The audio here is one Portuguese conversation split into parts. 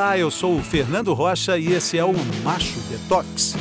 Olá, eu sou o Fernando Rocha e esse é o Macho Detox.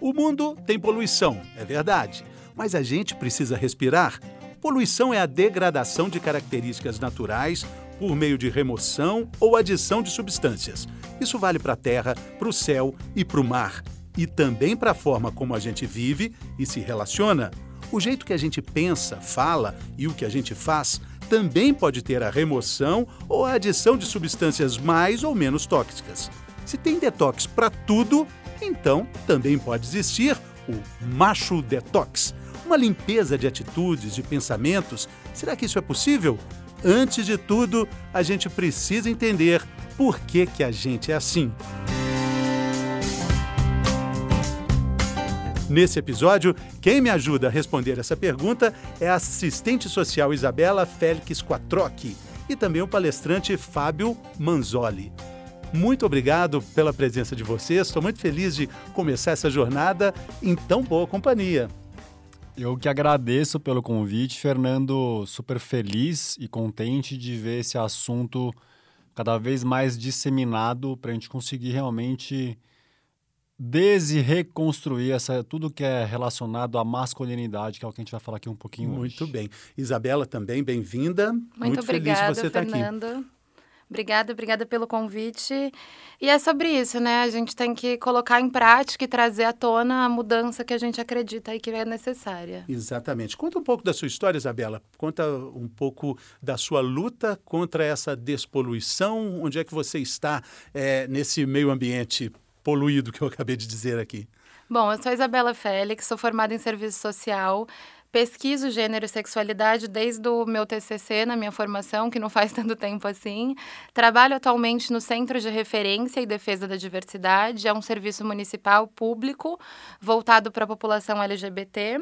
O mundo tem poluição, é verdade, mas a gente precisa respirar. Poluição é a degradação de características naturais por meio de remoção ou adição de substâncias. Isso vale para a terra, para o céu e para o mar. E também para a forma como a gente vive e se relaciona. O jeito que a gente pensa, fala e o que a gente faz também pode ter a remoção ou a adição de substâncias mais ou menos tóxicas. Se tem detox para tudo, então também pode existir o macho detox, uma limpeza de atitudes, de pensamentos. Será que isso é possível? Antes de tudo, a gente precisa entender por que, que a gente é assim. Nesse episódio, quem me ajuda a responder essa pergunta é a assistente social Isabela Félix Quattrochi e também o palestrante Fábio Manzoli. Muito obrigado pela presença de vocês. Estou muito feliz de começar essa jornada em tão boa companhia. Eu que agradeço pelo convite, Fernando. Super feliz e contente de ver esse assunto cada vez mais disseminado para a gente conseguir realmente desreconstruir essa, tudo que é relacionado à masculinidade, que é o que a gente vai falar aqui um pouquinho Muito hoje. bem. Isabela também, bem-vinda. Muito, Muito obrigada, feliz você Fernando. estar aqui. Obrigada, obrigada pelo convite. E é sobre isso, né? A gente tem que colocar em prática e trazer à tona a mudança que a gente acredita e que é necessária. Exatamente. Conta um pouco da sua história, Isabela. Conta um pouco da sua luta contra essa despoluição. Onde é que você está é, nesse meio ambiente poluído que eu acabei de dizer aqui? Bom, eu sou Isabela Félix, sou formada em serviço social. Pesquiso gênero e sexualidade desde o meu TCC, na minha formação, que não faz tanto tempo assim. Trabalho atualmente no Centro de Referência e Defesa da Diversidade, é um serviço municipal público voltado para a população LGBT.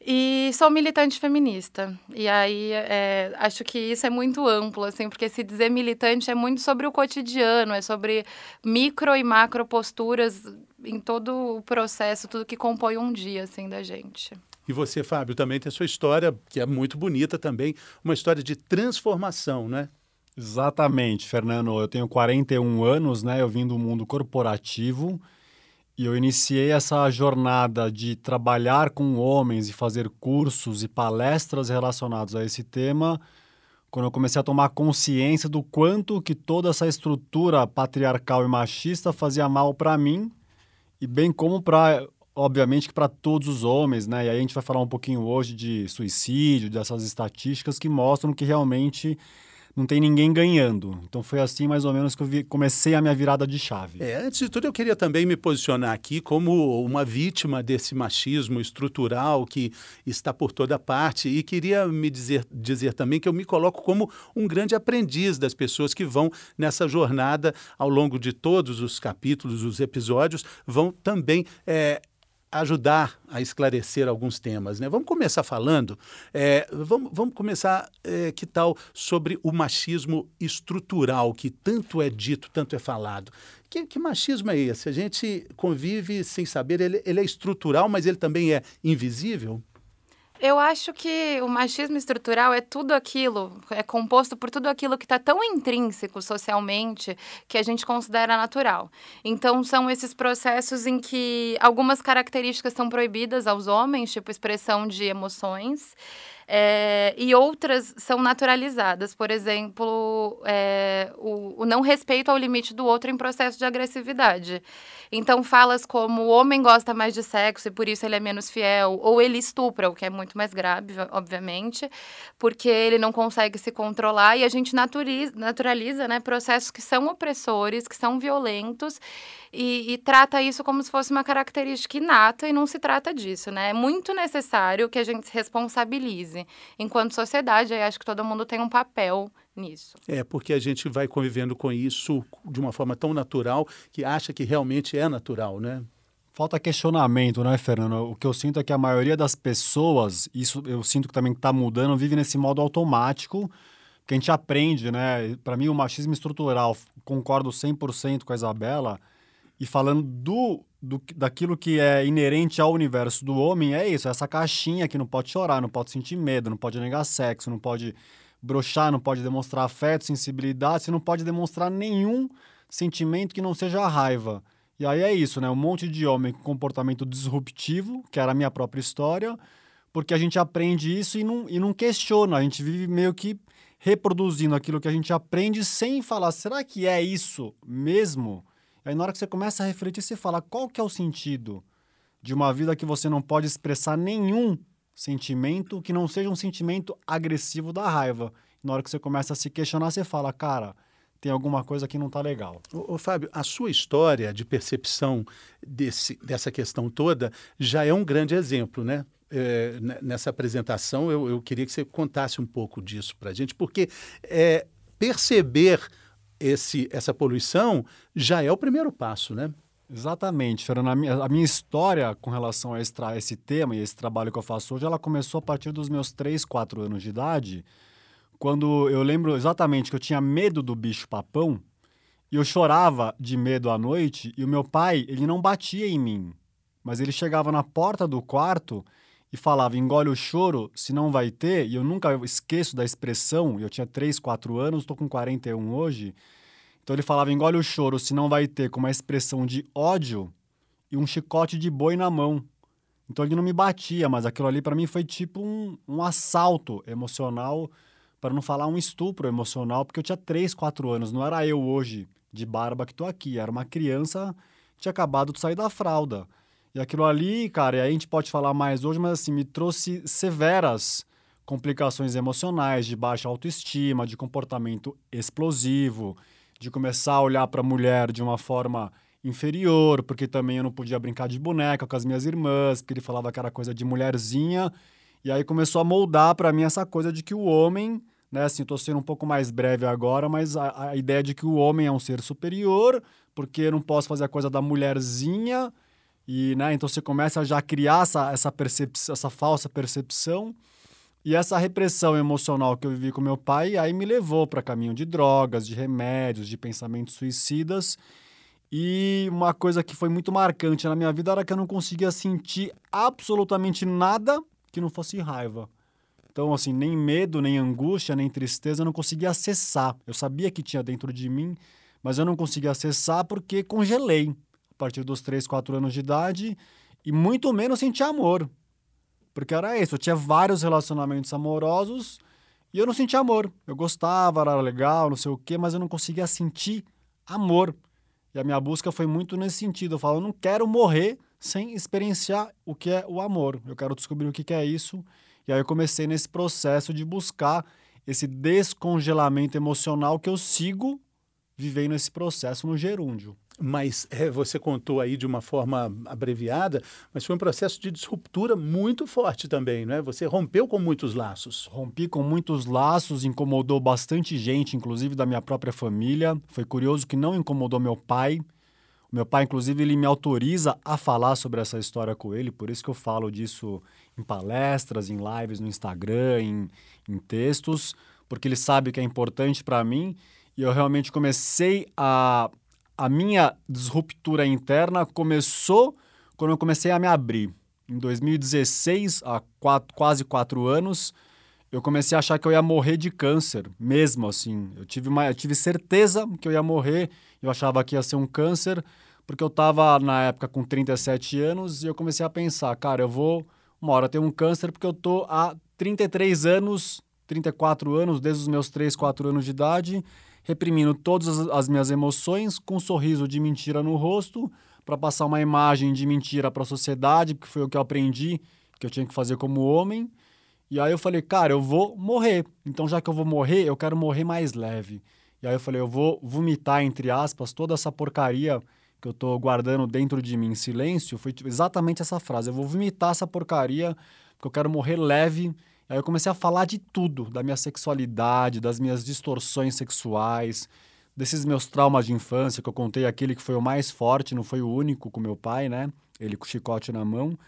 E sou militante feminista. E aí, é, acho que isso é muito amplo, assim, porque se dizer militante é muito sobre o cotidiano, é sobre micro e macro posturas em todo o processo, tudo que compõe um dia, assim, da gente. E você, Fábio, também tem a sua história, que é muito bonita também, uma história de transformação, né? Exatamente, Fernando. Eu tenho 41 anos, né? Eu vim do mundo corporativo e eu iniciei essa jornada de trabalhar com homens e fazer cursos e palestras relacionados a esse tema quando eu comecei a tomar consciência do quanto que toda essa estrutura patriarcal e machista fazia mal para mim e bem como para obviamente que para todos os homens, né? E aí a gente vai falar um pouquinho hoje de suicídio, dessas estatísticas que mostram que realmente não tem ninguém ganhando. Então foi assim mais ou menos que eu vi, comecei a minha virada de chave. É, antes de tudo, eu queria também me posicionar aqui como uma vítima desse machismo estrutural que está por toda parte e queria me dizer, dizer também que eu me coloco como um grande aprendiz das pessoas que vão nessa jornada ao longo de todos os capítulos, os episódios, vão também. É, ajudar a esclarecer alguns temas. Né? Vamos começar falando, é, vamos, vamos começar, é, que tal, sobre o machismo estrutural, que tanto é dito, tanto é falado. Que, que machismo é esse? A gente convive sem saber, ele, ele é estrutural, mas ele também é invisível? Eu acho que o machismo estrutural é tudo aquilo, é composto por tudo aquilo que está tão intrínseco socialmente que a gente considera natural. Então, são esses processos em que algumas características são proibidas aos homens, tipo expressão de emoções. É, e outras são naturalizadas, por exemplo, é, o, o, não respeito ao limite do outro em processo de agressividade. Então, falas como o homem gosta mais de sexo e por isso ele é menos fiel, ou ele estupra, o que é muito mais grave, obviamente, porque ele não consegue se controlar e a gente naturaliza, naturaliza né, processos que são opressores, que são violentos e, e, trata isso como se fosse uma característica inata e não se trata disso, né? É muito necessário que a gente se responsabilize enquanto sociedade. Aí acho que todo mundo tem um papel nisso. É, porque a gente vai convivendo com isso de uma forma tão natural que acha que realmente é natural, né? Falta questionamento, né, Fernando? O que eu sinto é que a maioria das pessoas, isso eu sinto que também está mudando, vive nesse modo automático, que a gente aprende, né? Para mim, o machismo estrutural, concordo 100% com a Isabela, e falando do, do, daquilo que é inerente ao universo do homem, é isso, essa caixinha que não pode chorar, não pode sentir medo, não pode negar sexo, não pode broxar, não pode demonstrar afeto, sensibilidade, você não pode demonstrar nenhum sentimento que não seja a raiva. E aí é isso, né? Um monte de homem com comportamento disruptivo, que era a minha própria história, porque a gente aprende isso e não, e não questiona. A gente vive meio que reproduzindo aquilo que a gente aprende sem falar, será que é isso mesmo? Aí na hora que você começa a refletir, você fala, qual que é o sentido de uma vida que você não pode expressar nenhum sentimento que não seja um sentimento agressivo da raiva? Na hora que você começa a se questionar, você fala, cara, tem alguma coisa que não está legal. Ô, ô, Fábio, a sua história de percepção desse, dessa questão toda já é um grande exemplo, né? É, nessa apresentação, eu, eu, queria que você contasse um pouco disso para a gente, porque é, perceber esse, essa poluição já é o primeiro passo, né? Exatamente, Fernando. A minha, a minha história com relação a esse, a esse tema e esse trabalho que eu faço hoje, ela começou a partir dos meus 3, 4 anos de idade, quando eu lembro exatamente que eu tinha medo do bicho papão e eu chorava de medo à noite e o meu pai, ele não batia em mim, mas ele chegava na porta do quarto e falava: engole o choro, se não vai ter. E eu nunca esqueço da expressão, eu tinha 3, 4 anos, estou com 41 hoje. Então ele falava: engole o choro, se não vai ter, com uma expressão de ódio e um chicote de boi na mão. Então ele não me batia, mas aquilo ali para mim foi tipo um, um assalto emocional para não falar um estupro emocional, porque eu tinha 3, 4 anos, não era eu hoje de barba que estou aqui, era uma criança tinha acabado de sair da fralda. E aquilo ali, cara, e aí a gente pode falar mais hoje, mas assim, me trouxe severas complicações emocionais, de baixa autoestima, de comportamento explosivo, de começar a olhar para a mulher de uma forma inferior, porque também eu não podia brincar de boneca com as minhas irmãs, porque ele falava que era coisa de mulherzinha. E aí começou a moldar para mim essa coisa de que o homem né? Assim, estou sendo um pouco mais breve agora, mas a, a, ideia de que o homem é um ser superior, porque eu não posso fazer a coisa da mulherzinha, e, né? Então você começa a já criar essa, essa essa falsa percepção. E essa repressão emocional que eu vivi com meu pai, aí me levou para caminho de drogas, de remédios, de pensamentos suicidas. E uma coisa que foi muito marcante na minha vida era que eu não conseguia sentir absolutamente nada que não fosse raiva. Então, assim, nem medo, nem angústia, nem tristeza eu não conseguia acessar. Eu sabia que tinha dentro de mim, mas eu não conseguia acessar porque congelei partir dos 3, 4 anos de idade e muito menos senti amor. Porque era isso, eu tinha vários relacionamentos amorosos e eu não sentia amor. Eu gostava, era legal, não sei o quê, mas eu não conseguia sentir amor. E a minha busca foi muito nesse sentido. Eu falo, eu não quero morrer sem experienciar o que é o amor. Eu quero descobrir o que é isso e aí eu comecei nesse processo de buscar esse descongelamento emocional que eu sigo vivendo esse processo no gerúndio. Mas é, você contou aí de uma forma abreviada, mas foi um processo de disruptura muito forte também, não é? Você rompeu com muitos laços. Rompi com muitos laços, incomodou bastante gente, inclusive da minha própria família. Foi curioso que não incomodou meu pai. O meu pai, inclusive, ele me autoriza a falar sobre essa história com ele, por isso que eu falo disso em palestras, em lives no Instagram, em, em textos, porque ele sabe que é importante para mim. E eu realmente comecei a. A minha disruptura interna começou quando eu comecei a me abrir. Em 2016, há quatro, quase quatro anos, eu comecei a achar que eu ia morrer de câncer, mesmo assim. Eu tive, uma, eu tive certeza que eu ia morrer, eu achava que ia ser um câncer, porque eu estava na época com 37 anos e eu comecei a pensar, cara, eu vou uma hora ter um câncer porque eu tô há 33 anos, 34 anos, desde os meus 3, 4 anos de idade, reprimindo todas as minhas emoções com um sorriso de mentira no rosto para passar uma imagem de mentira para a sociedade, porque foi o que eu aprendi que eu tinha que fazer como homem. E aí eu falei, cara, eu vou morrer. Então já que eu vou morrer, eu quero morrer mais leve. E aí eu falei, eu vou vomitar entre aspas toda essa porcaria que eu tô guardando dentro de mim em silêncio foi exatamente essa frase. Eu vou vomitar essa porcaria porque eu quero morrer leve. Aí eu comecei a falar de tudo, da minha sexualidade, das minhas distorções sexuais, desses meus traumas de infância, que eu contei aquele que foi o mais forte, não foi o único com meu pai, né? Ele com o chicote na mão.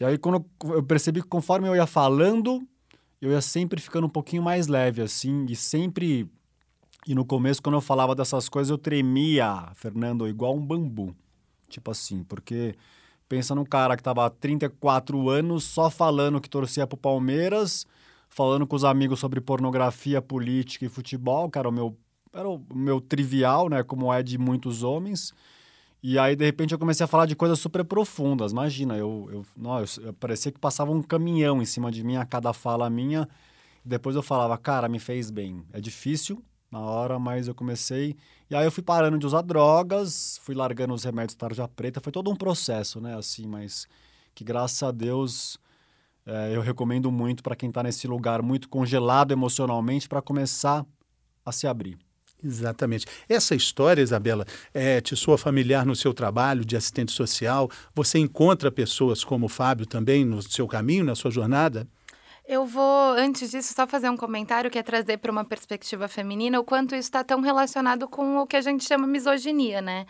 E aí quando eu percebi que conforme eu ia falando, eu ia sempre ficando um pouquinho mais leve, assim, e sempre e no começo, quando eu falava dessas coisas, eu tremia, Fernando, igual um bambu. Tipo assim, porque pensa num cara que tava há 34 anos só falando que torcia pro Palmeiras, falando com os amigos sobre pornografia, política e futebol, era o meu, era o meu trivial, né? Como é de muitos homens. E aí, de repente, eu comecei a falar de coisas super profundas. Imagina, eu, eu, não, eu, eu parecia que passava um caminhão em cima de mim a cada fala minha. Depois eu falava, cara, me fez bem. É difícil na hora, mas eu comecei. E aí eu fui parando de usar drogas, fui largando os remédios tarja preta. Foi todo um processo, né? Assim, mas que graças a Deus é, eu recomendo muito para quem está nesse lugar muito congelado emocionalmente para começar a se abrir. Exatamente. Essa história, Isabela, é, te soa familiar no seu trabalho de assistente social? Você encontra pessoas como o Fábio também no seu caminho, na sua jornada? Eu vou, antes disso, só fazer um comentário que é trazer para uma perspectiva feminina o quanto isso está tão relacionado com o que a gente chama misoginia, né?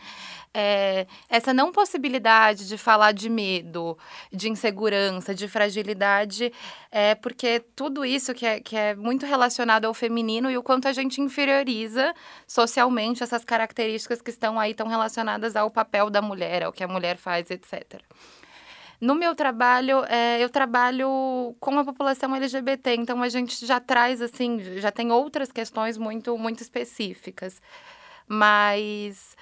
É, essa não possibilidade de falar de medo, de insegurança, de fragilidade, é porque tudo isso que é, que é muito relacionado ao feminino e o quanto a gente inferioriza socialmente essas características que estão aí tão relacionadas ao papel da mulher, ao que a mulher faz, etc. No meu trabalho, é, eu trabalho com a população LGBT, então a gente já traz, assim, já tem outras questões muito, muito específicas. Mas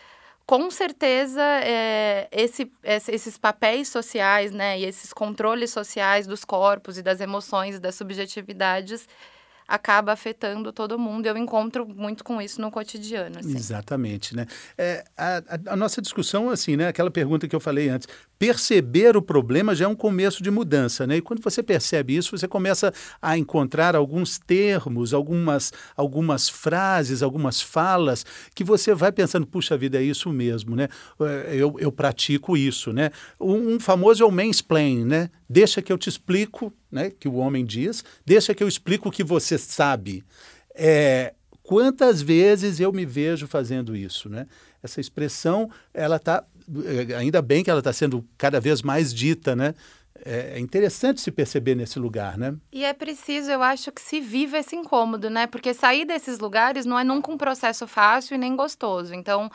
com certeza é, esse, esses papéis sociais né, e esses controles sociais dos corpos e das emoções e das subjetividades acaba afetando todo mundo. Eu encontro muito com isso no cotidiano. Assim. Exatamente, né? É, a, a, nossa discussão, assim, né? Aquela pergunta que eu falei antes, perceber o problema já é um começo de mudança, né? E quando você percebe isso, você começa a encontrar alguns termos, algumas, algumas frases, algumas falas que você vai pensando, puxa vida, é isso mesmo, né? É, eu, eu pratico isso, né? Um, um famoso é o mansplaining, né? Deixa que eu te explico né, que o homem diz, deixa que eu explico o que você sabe. É, quantas vezes eu me vejo fazendo isso, né? Essa expressão, ela está, é, ainda bem que ela está sendo cada vez mais dita, né? É, é interessante se perceber nesse lugar, né? E é preciso, eu acho, que se viva esse incômodo, né? Porque sair desses lugares não é nunca um processo fácil e nem gostoso. Então,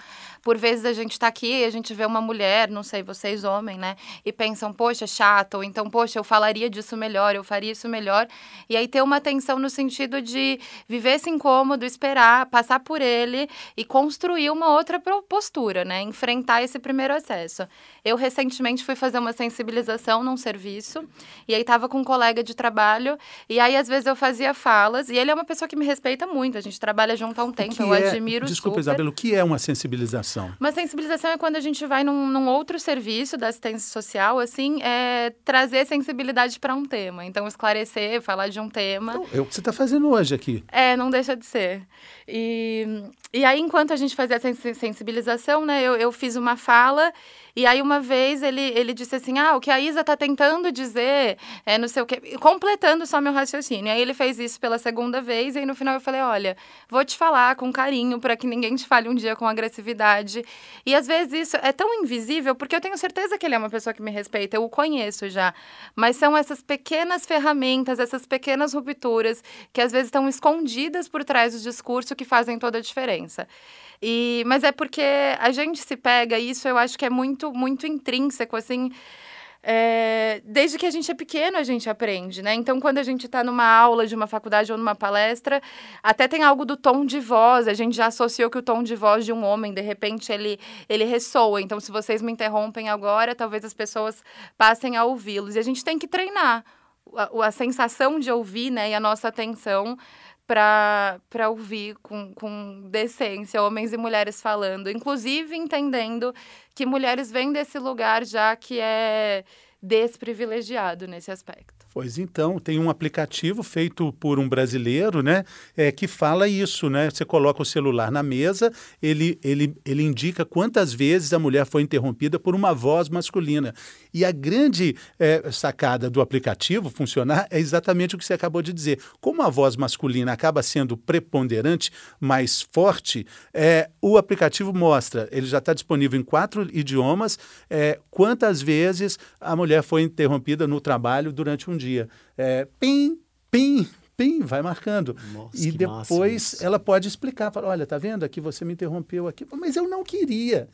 por vezes a gente está aqui e a gente vê uma mulher, não sei, vocês homem, né? E pensam, poxa, chato, ou então, poxa, eu falaria disso melhor, eu faria isso melhor. E aí ter uma atenção no sentido de viver esse incômodo, esperar, passar por ele e construir uma outra postura, né? Enfrentar esse primeiro acesso. Eu recentemente fui fazer uma sensibilização num serviço e aí tava com um colega de trabalho e aí às vezes eu fazia falas e ele é uma pessoa que me respeita muito, a gente trabalha junto há um tempo, eu é, admiro Desculpa, super. Isabela, o que é uma sensibilização? Sensibilização? Uma sensibilização é quando a gente vai num, num outro serviço da assistência social, assim, é trazer sensibilidade para um tema. Então, esclarecer, falar de um tema. Então, é o que você está fazendo hoje aqui. É, não deixa de ser. E, e aí, enquanto a gente fazia a sensibilização, né, eu, eu fiz uma fala e aí, uma vez, ele, ele disse assim: ah, o que a Isa está tentando dizer é não sei o quê, completando só meu raciocínio. Aí, ele fez isso pela segunda vez, e aí, no final, eu falei: olha, vou te falar com carinho, para que ninguém te fale um dia com agressividade. E às vezes isso é tão invisível, porque eu tenho certeza que ele é uma pessoa que me respeita, eu o conheço já. Mas são essas pequenas ferramentas, essas pequenas rupturas, que às vezes estão escondidas por trás do discurso que fazem toda a diferença. E, mas é porque a gente se pega, isso eu acho que é muito, muito intrínseco, assim. É, desde que a gente é pequeno, a gente aprende, né? Então, quando a gente está numa aula de uma faculdade ou numa palestra, até tem algo do tom de voz. A gente já associou que o tom de voz de um homem, de repente, ele, ele ressoa. Então, se vocês me interrompem agora, talvez as pessoas passem a ouvi-los. E a gente tem que treinar a, a sensação de ouvir, né? E a nossa atenção para ouvir com, com decência homens e mulheres falando, inclusive entendendo que mulheres vêm desse lugar já que é desprivilegiado nesse aspecto. Pois então, tem um aplicativo feito por um brasileiro, né, é, que fala isso, né? Você coloca o celular na mesa, ele, ele, ele indica quantas vezes a mulher foi interrompida por uma voz masculina. E a grande é, sacada do aplicativo funcionar é exatamente o que você acabou de dizer. Como a voz masculina acaba sendo preponderante, mais forte, é, o aplicativo mostra, ele já está disponível em quatro idiomas, é, quantas vezes a mulher foi interrompida no trabalho durante um dia. É, pim, pim, pim, vai marcando. Nossa, e depois ela pode explicar, fala, olha, tá vendo aqui você me interrompeu aqui, mas eu não queria.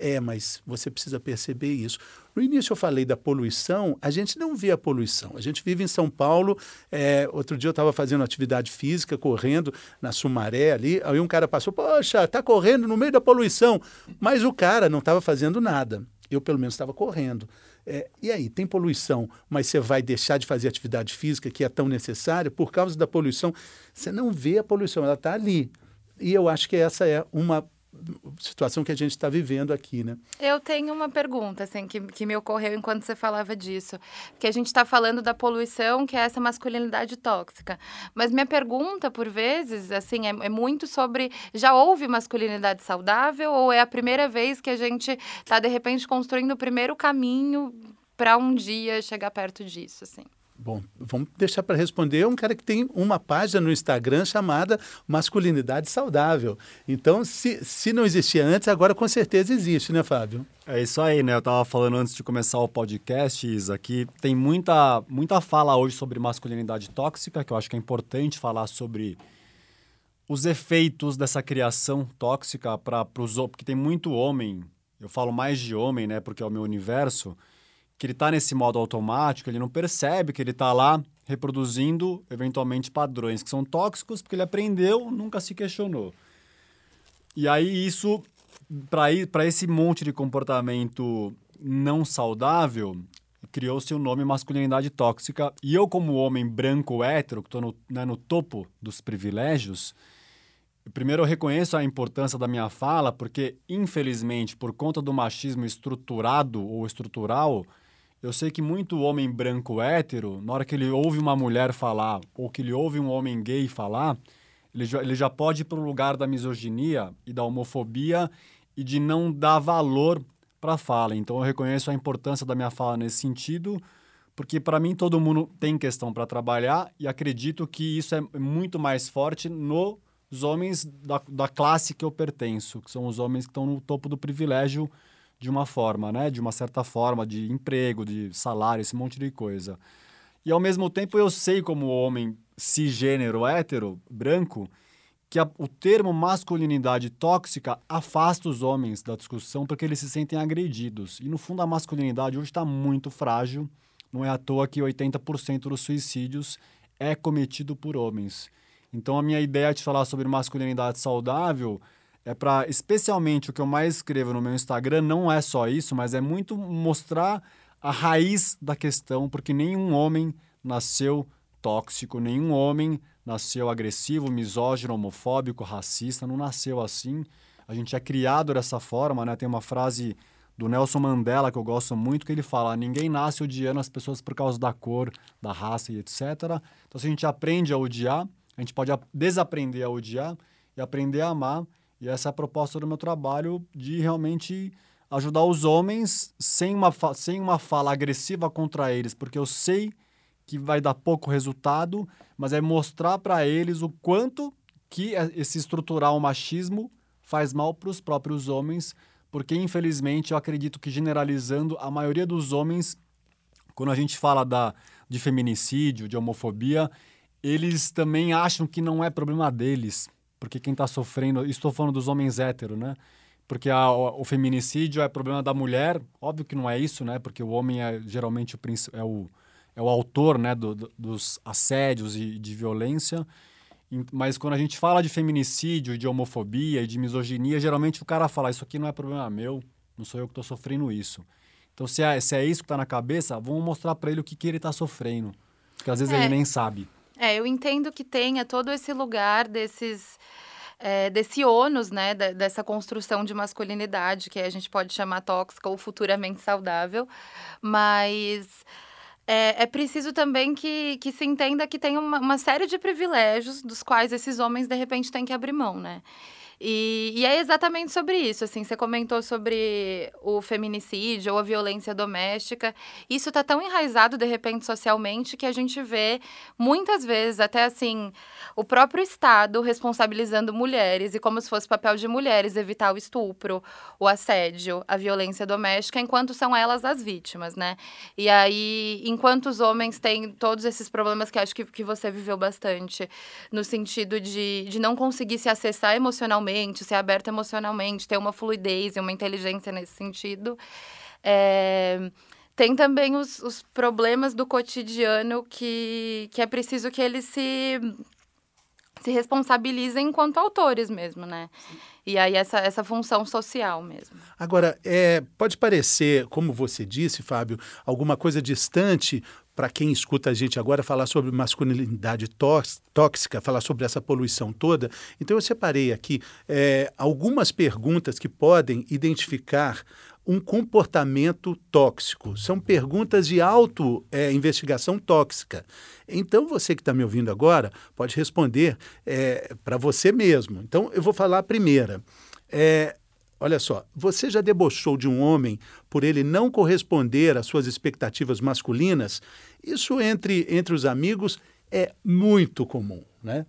É, mas você precisa perceber isso. No início eu falei da poluição, a gente não vê a poluição. A gente vive em São Paulo. É, outro dia eu estava fazendo atividade física, correndo na Sumaré ali. Aí um cara passou, poxa, está correndo no meio da poluição. Mas o cara não estava fazendo nada. Eu, pelo menos, estava correndo. É, e aí, tem poluição, mas você vai deixar de fazer atividade física que é tão necessária por causa da poluição? Você não vê a poluição, ela está ali. E eu acho que essa é uma situação que a gente está vivendo aqui, né? Eu tenho uma pergunta, assim, que, que me ocorreu enquanto você falava disso. Que a gente está falando da poluição, que é essa masculinidade tóxica. Mas minha pergunta, por vezes, assim, é, é muito sobre... Já houve masculinidade saudável ou é a primeira vez que a gente está, de repente, construindo o primeiro caminho para um dia chegar perto disso, assim? Bom, vamos deixar para responder um cara que tem uma página no Instagram chamada Masculinidade Saudável. Então, se, se não existia antes, agora com certeza existe, né, Fábio? É isso aí, né? Eu estava falando antes de começar o podcast, Isa, que tem muita, muita fala hoje sobre masculinidade tóxica, que eu acho que é importante falar sobre os efeitos dessa criação tóxica para os porque tem muito homem, eu falo mais de homem, né, porque é o meu universo, que ele está nesse modo automático, ele não percebe que ele está lá reproduzindo eventualmente padrões que são tóxicos, porque ele aprendeu, nunca se questionou. E aí isso, para esse monte de comportamento não saudável, criou-se o nome masculinidade tóxica. E eu, como homem branco hétero, que estou no, né, no topo dos privilégios, primeiro eu reconheço a importância da minha fala, porque, infelizmente, por conta do machismo estruturado ou estrutural, eu sei que muito homem branco hétero, na hora que ele ouve uma mulher falar, ou que ele ouve um homem gay falar, ele já, ele já pode ir para o lugar da misoginia e da homofobia e de não dar valor para a fala. Então eu reconheço a importância da minha fala nesse sentido, porque para mim todo mundo tem questão para trabalhar e acredito que isso é muito mais forte nos homens da, da classe que eu pertenço, que são os homens que estão no topo do privilégio de uma forma, né? De uma certa forma, de emprego, de salário, esse monte de coisa. E ao mesmo tempo eu sei como homem cisgênero hétero, branco, que a, o termo masculinidade tóxica afasta os homens da discussão porque eles se sentem agredidos. E no fundo a masculinidade hoje está muito frágil. Não é à toa que 80% dos suicídios é cometido por homens. Então a minha ideia de falar sobre masculinidade saudável é para, especialmente o que eu mais escrevo no meu Instagram, não é só isso, mas é muito mostrar a raiz da questão, porque nenhum homem nasceu tóxico, nenhum homem nasceu agressivo, misógino, homofóbico, racista, não nasceu assim. A gente é criado dessa forma, né? Tem uma frase do Nelson Mandela que eu gosto muito que ele fala: ninguém nasce odiando as pessoas por causa da cor, da raça e etc. Então, se a gente aprende a odiar, a gente pode desaprender a odiar e aprender a amar e essa é a proposta do meu trabalho de realmente ajudar os homens sem uma, sem uma fala agressiva contra eles, porque eu sei que vai dar pouco resultado, mas é mostrar para eles o quanto que é, esse estrutural machismo faz mal para os próprios homens, porque infelizmente eu acredito que generalizando a maioria dos homens, quando a gente fala da, de feminicídio, de homofobia, eles também acham que não é problema deles porque quem está sofrendo, estou falando dos homens héteros, né? Porque a, o, o, feminicídio é problema da mulher, óbvio que não é isso, né? Porque o homem é geralmente o, é o, é o autor né? Do, do, dos assédios e de violência. Mas quando a gente fala de feminicídio, de homofobia e de misoginia, geralmente o cara fala: Isso aqui não é problema meu, não sou eu que estou sofrendo isso. Então, se é, se é isso que está na cabeça, vamos mostrar para ele o que, que ele está sofrendo. Porque às vezes é. ele nem sabe. É, eu entendo que tenha todo esse lugar desses. É, desse ônus, né, dessa construção de masculinidade, que a gente pode chamar tóxica ou futuramente saudável, mas é, é preciso também que, que se entenda que tem uma, uma série de privilégios dos quais esses homens, de repente, têm que abrir mão, né? E, e, é exatamente sobre isso, assim, você comentou sobre o feminicídio ou a violência doméstica. Isso está tão enraizado, de repente, socialmente, que a gente vê muitas vezes, até assim, o próprio Estado responsabilizando mulheres e como se fosse papel de mulheres evitar o estupro, o assédio, a violência doméstica, enquanto são elas as vítimas, né? E aí, enquanto os homens têm todos esses problemas que acho que, que você viveu bastante, no sentido de, de não conseguir se acessar emocionalmente emocionalmente, ser aberto emocionalmente, ter uma fluidez e uma inteligência nesse sentido. É, tem também os, os problemas do cotidiano que, que é preciso que eles se se responsabilizem enquanto autores mesmo, né? E aí essa, essa função social mesmo. Agora, é, pode parecer, como você disse, Fábio, alguma coisa distante para quem escuta a gente agora falar sobre masculinidade tóxica, falar sobre essa poluição toda. Então eu separei aqui é, algumas perguntas que podem identificar um comportamento tóxico. São perguntas de auto-investigação é, tóxica. Então, você que está me ouvindo agora pode responder é, para você mesmo. Então, eu vou falar a primeira. É, olha só, você já debochou de um homem por ele não corresponder às suas expectativas masculinas? Isso entre, entre os amigos é muito comum, né?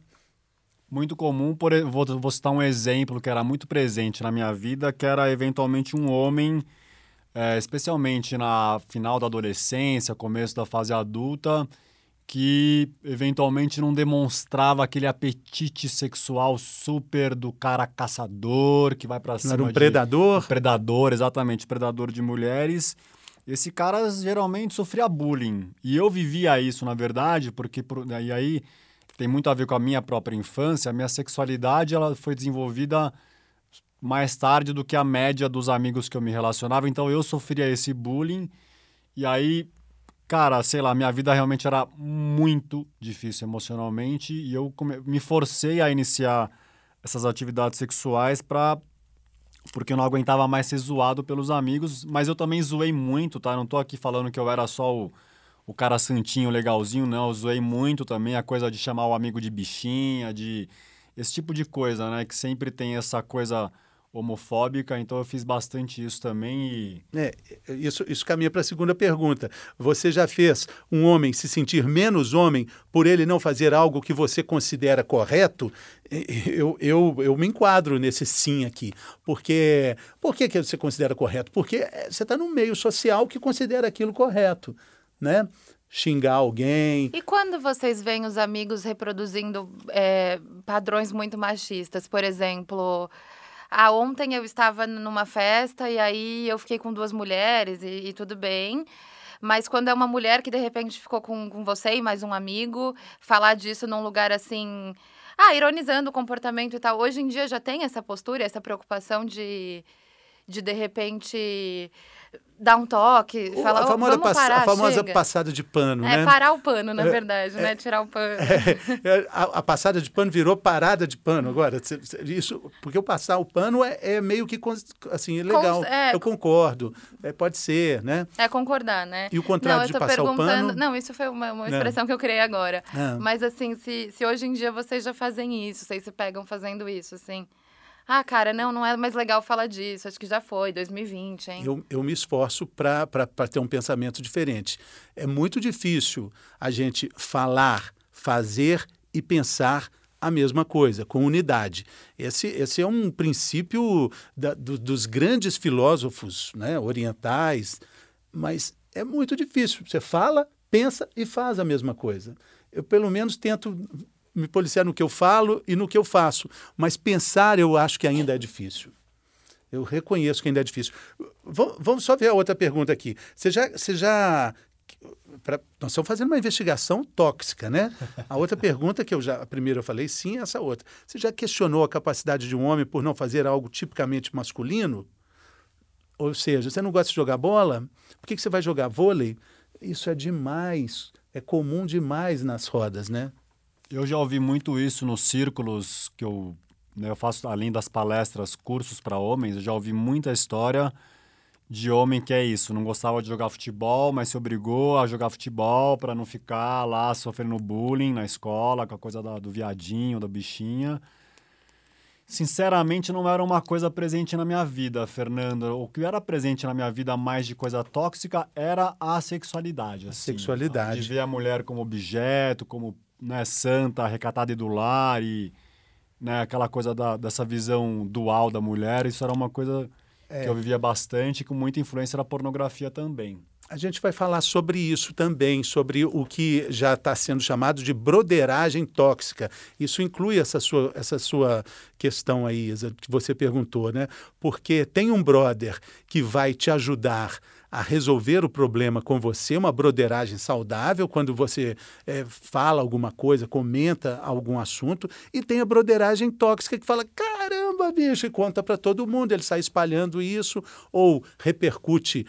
Muito comum, por, vou, vou citar um exemplo que era muito presente na minha vida, que era eventualmente um homem, é, especialmente na final da adolescência, começo da fase adulta, que eventualmente não demonstrava aquele apetite sexual super do cara caçador, que vai para cima Era um predador? De, predador, exatamente, predador de mulheres. Esse cara geralmente sofria bullying. E eu vivia isso, na verdade, porque e aí tem muito a ver com a minha própria infância. A minha sexualidade ela foi desenvolvida mais tarde do que a média dos amigos que eu me relacionava. Então eu sofria esse bullying. E aí, cara, sei lá, minha vida realmente era muito difícil emocionalmente. E eu me forcei a iniciar essas atividades sexuais para porque eu não aguentava mais ser zoado pelos amigos, mas eu também zoei muito, tá? Não tô aqui falando que eu era só o o cara santinho, legalzinho, não. Eu zoei muito também a coisa de chamar o amigo de bichinha, de esse tipo de coisa, né? Que sempre tem essa coisa homofóbica, então eu fiz bastante isso também e... É, isso, isso caminha para a segunda pergunta. Você já fez um homem se sentir menos homem por ele não fazer algo que você considera correto? Eu, eu, eu me enquadro nesse sim aqui. Porque, por que, que você considera correto? Porque é, você está num meio social que considera aquilo correto né? Xingar alguém. E quando vocês veem os amigos reproduzindo é, padrões muito machistas, por exemplo, ah, ontem eu estava numa festa e aí eu fiquei com duas mulheres e, e tudo bem. Mas quando é uma mulher que de repente ficou com, com você e mais um amigo, falar disso num lugar assim. Ah, ironizando o comportamento e tal. Hoje em dia já tem essa postura, essa preocupação de, de de repente dar um toque, o, falar, a famosa, vamos parar, a famosa chega. passada de pano, é, né? parar o pano, na é, verdade, né? Tirar o pano. É, a, a, passada de pano virou parada de pano agora. Isso, porque o passar o pano é, é meio que assim, é legal. eu concordo. pode ser, né? É concordar, né? E o contrário de passar o pano... Não, isso foi uma, uma expressão que eu criei agora. Mas assim, se, se hoje em dia vocês já fazem isso, vocês se pegam fazendo isso, assim... Ah, cara, não, não é mais legal falar disso. Acho que já foi, 2020, hein? Eu, eu me esforço para ter um pensamento diferente. É muito difícil a gente falar, fazer e pensar a mesma coisa, com unidade. Esse, esse é um princípio da, do, dos grandes filósofos né, orientais, mas é muito difícil. Você fala, pensa e faz a mesma coisa. Eu, pelo menos, tento me policiar no que eu falo e no que eu faço. Mas pensar eu acho que ainda é difícil. Eu reconheço que ainda é difícil. Vamos só ver a outra pergunta aqui. Você já. Você já pra, nós estamos fazendo uma investigação tóxica, né? A outra pergunta que eu já. A primeira eu falei sim, essa outra. Você já questionou a capacidade de um homem por não fazer algo tipicamente masculino? Ou seja, você não gosta de jogar bola? Por que, que você vai jogar vôlei? Isso é demais. É comum demais nas rodas, né? Eu já ouvi muito isso nos círculos que eu, né, eu faço, além das palestras, cursos para homens, eu já ouvi muita história de homem que é isso, não gostava de jogar futebol, mas se obrigou a jogar futebol para não ficar lá sofrendo bullying na escola, com a coisa da, do viadinho, da bichinha. Sinceramente, não era uma coisa presente na minha vida, Fernando. O que era presente na minha vida mais de coisa tóxica era a sexualidade. Assim, sexualidade. De ver a mulher como objeto, como né, santa, recatada e do lar e né, aquela coisa da, dessa visão dual da mulher, isso era uma coisa é. que eu vivia bastante, com muita influência da pornografia também. A gente vai falar sobre isso também, sobre o que já está sendo chamado de broderagem tóxica. Isso inclui essa sua, essa sua questão aí, Isa, que você perguntou, né? Porque tem um brother que vai te ajudar a resolver o problema com você, uma broderagem saudável, quando você é, fala alguma coisa, comenta algum assunto, e tem a broderagem tóxica que fala: caramba, bicho, e conta para todo mundo, ele sai espalhando isso, ou repercute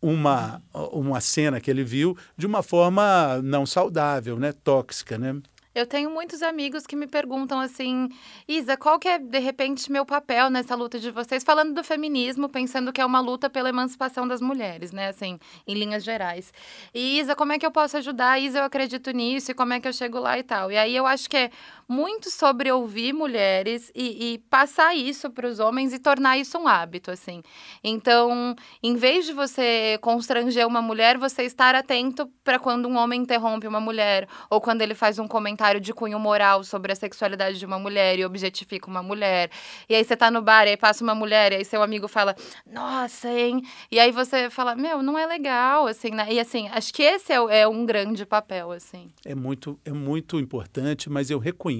uma, uma cena que ele viu de uma forma não saudável, né? tóxica. Né? Eu tenho muitos amigos que me perguntam assim, Isa, qual que é, de repente, meu papel nessa luta de vocês? Falando do feminismo, pensando que é uma luta pela emancipação das mulheres, né? Assim, em linhas gerais. E, Isa, como é que eu posso ajudar? Isa, eu acredito nisso, e como é que eu chego lá e tal. E aí eu acho que é muito sobre ouvir mulheres e, e passar isso para os homens e tornar isso um hábito, assim. Então, em vez de você constranger uma mulher, você estar atento para quando um homem interrompe uma mulher, ou quando ele faz um comentário de cunho moral sobre a sexualidade de uma mulher e objetifica uma mulher. E aí você tá no bar e aí passa uma mulher e aí seu amigo fala, nossa, hein? E aí você fala, meu, não é legal, assim, né? E assim, acho que esse é, é um grande papel, assim. É muito, é muito importante, mas eu reconheço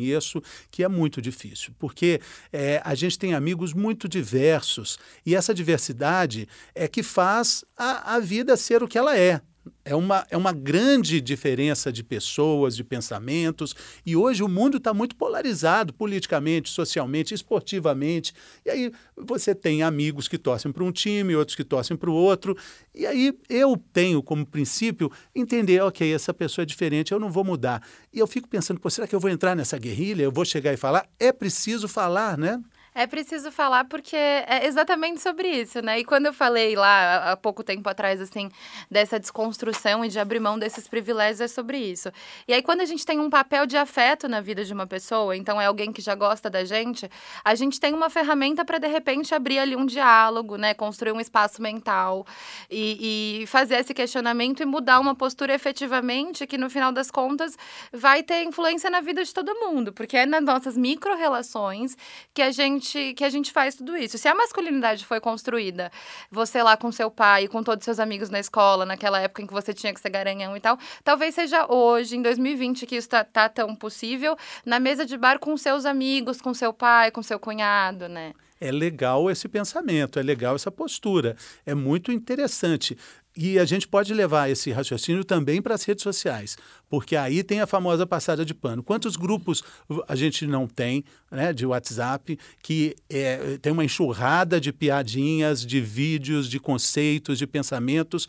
que é muito difícil, porque é, a gente tem amigos muito diversos e essa diversidade é que faz a, a vida ser o que ela é. É uma, é uma grande diferença de pessoas, de pensamentos, e hoje o mundo está muito polarizado politicamente, socialmente, esportivamente. E aí você tem amigos que torcem para um time, outros que torcem para o outro. E aí eu tenho como princípio entender, ok, essa pessoa é diferente, eu não vou mudar. E eu fico pensando, será que eu vou entrar nessa guerrilha? Eu vou chegar e falar? É preciso falar, né? É preciso falar porque é exatamente sobre isso, né? E quando eu falei lá há pouco tempo atrás, assim, dessa desconstrução e de abrir mão desses privilégios, é sobre isso. E aí, quando a gente tem um papel de afeto na vida de uma pessoa, então é alguém que já gosta da gente, a gente tem uma ferramenta para, de repente, abrir ali um diálogo, né? Construir um espaço mental e, e fazer esse questionamento e mudar uma postura efetivamente que, no final das contas, vai ter influência na vida de todo mundo, porque é nas nossas micro-relações que a gente gente que a gente faz tudo isso. Se a masculinidade foi construída, você lá com seu pai, com todos os seus amigos na escola, naquela época em que você tinha que ser garanhão e tal, talvez seja hoje, em 2020, que isso tá, tá tão possível, na mesa de bar com seus amigos, com seu pai, com seu cunhado, né? É legal esse pensamento, é legal essa postura, é muito interessante. E a gente pode levar esse raciocínio também para as redes sociais, porque aí tem a famosa passada de pano. Quantos grupos a gente não tem né, de WhatsApp que é, tem uma enxurrada de piadinhas, de vídeos, de conceitos, de pensamentos?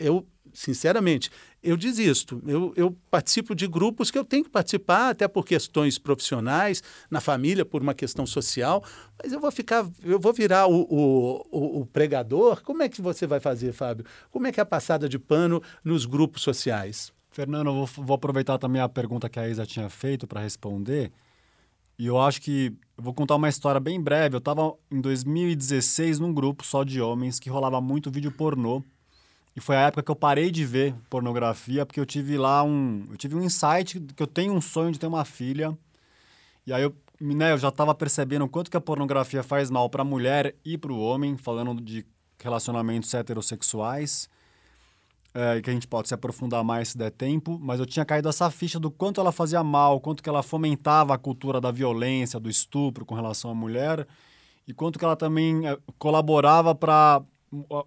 Eu sinceramente, eu desisto. Eu, eu, participo de grupos que eu tenho que participar, até por questões profissionais, na família, por uma questão social, mas eu vou ficar, eu vou virar o, o, o, pregador. Como é que você vai fazer, Fábio? Como é que é a passada de pano nos grupos sociais? Fernando, eu vou, vou aproveitar também a pergunta que a Isa tinha feito para responder. E eu acho que eu vou contar uma história bem breve. Eu estava em 2016 num grupo só de homens que rolava muito vídeo pornô e foi a época que eu parei de ver pornografia, porque eu tive lá um. Eu tive um insight que eu tenho um sonho de ter uma filha. E aí eu, né, eu já estava percebendo o quanto que a pornografia faz mal para a mulher e para o homem, falando de relacionamentos heterossexuais. É, que a gente pode se aprofundar mais se der tempo, mas eu tinha caído essa ficha do quanto ela fazia mal, quanto que ela fomentava a cultura da violência, do estupro com relação à mulher, e quanto que ela também é, colaborava para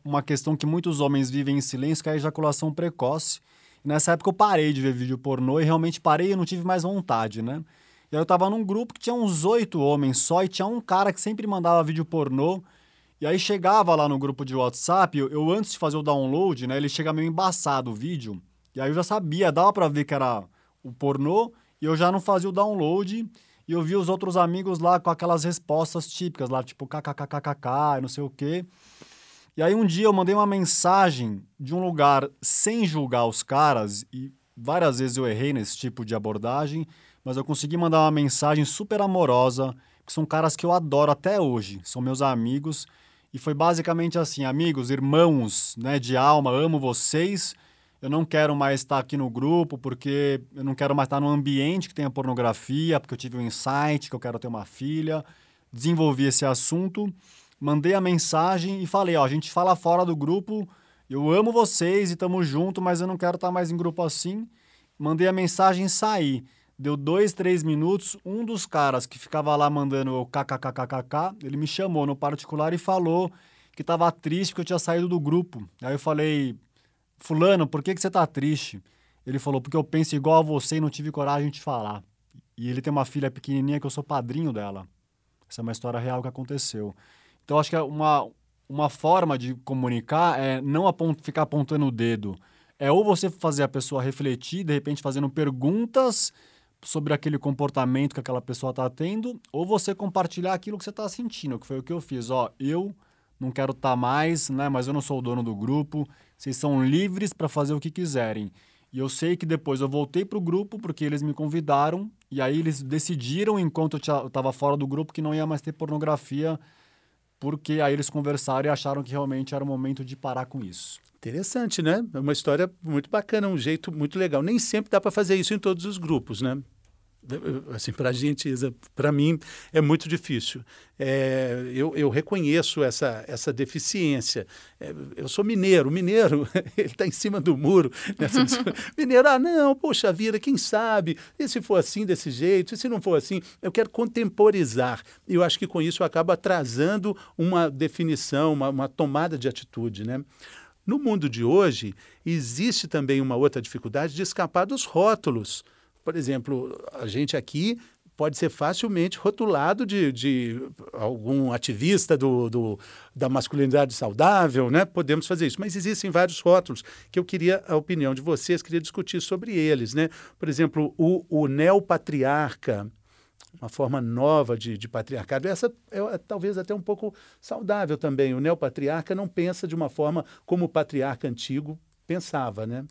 uma questão que muitos homens vivem em silêncio, que é a ejaculação precoce. nessa época eu parei de ver vídeo pornô e realmente parei e não tive mais vontade, né? E aí eu tava num grupo que tinha uns oito homens só e tinha um cara que sempre mandava vídeo pornô. E aí chegava lá no grupo de WhatsApp, eu, eu antes de fazer o download, né, ele chega meio embaçado o vídeo. E aí eu já sabia, dava para ver que era o pornô, e eu já não fazia o download. E eu via os outros amigos lá com aquelas respostas típicas lá, tipo kkkkk, não sei o quê. E aí um dia eu mandei uma mensagem de um lugar sem julgar os caras, e várias vezes eu errei nesse tipo de abordagem, mas eu consegui mandar uma mensagem super amorosa, que são caras que eu adoro até hoje, são meus amigos, e foi basicamente assim, amigos, irmãos, né, de alma, amo vocês, eu não quero mais estar aqui no grupo, porque eu não quero mais estar num ambiente que tenha pornografia, porque eu tive um insight que eu quero ter uma filha, desenvolvi esse assunto, mandei a mensagem e falei, ó, a gente fala fora do grupo eu amo vocês e estamos junto, mas eu não quero estar tá mais em grupo assim. Mandei a mensagem e saí. Deu dois, três minutos, um dos caras que ficava lá mandando o kkkkk, ele me chamou no particular e falou que estava triste porque eu tinha saído do grupo. Aí eu falei, fulano, por que, que você tá triste? Ele falou, porque eu penso igual a você e não tive coragem de falar. E ele tem uma filha pequenininha que eu sou padrinho dela. Essa é uma história real que aconteceu. Então, acho que é uma, uma forma de comunicar é não apont ficar apontando o dedo. É ou você fazer a pessoa refletir, de repente fazendo perguntas sobre aquele comportamento que aquela pessoa está tendo, ou você compartilhar aquilo que você está sentindo, que foi o que eu fiz. Ó, eu não quero estar tá mais, né? Mas eu não sou o dono do grupo. Vocês são livres para fazer o que quiserem. E eu sei que depois eu voltei para o grupo porque eles me convidaram e aí eles decidiram, enquanto eu estava fora do grupo, que não ia mais ter pornografia, porque aí eles conversaram e acharam que realmente era o momento de parar com isso. Interessante, né? É uma história muito bacana, um jeito muito legal. Nem sempre dá para fazer isso em todos os grupos, né? Assim, para a gente, para mim, é muito difícil. É, eu, eu, reconheço essa, essa deficiência. É, eu sou mineiro, mineiro, ele está em cima do muro. Nessa, mineiro, ah, não, poxa vida, quem sabe? E se for assim, desse jeito? E se não for assim? Eu quero contemporizar. E eu acho que com isso eu acabo atrasando uma definição, uma, uma tomada de atitude, né? No mundo de hoje, existe também uma outra dificuldade de escapar dos rótulos. Por exemplo, a gente aqui pode ser facilmente rotulado de, de algum ativista do, do, da masculinidade saudável, né? Podemos fazer isso. Mas existem vários rótulos que eu queria a opinião de vocês, queria discutir sobre eles, né? Por exemplo, o, o neopatriarca, uma forma nova de, de patriarcado. Essa é, é, talvez até um pouco saudável também. O neopatriarca não pensa de uma forma como o patriarca antigo pensava, né?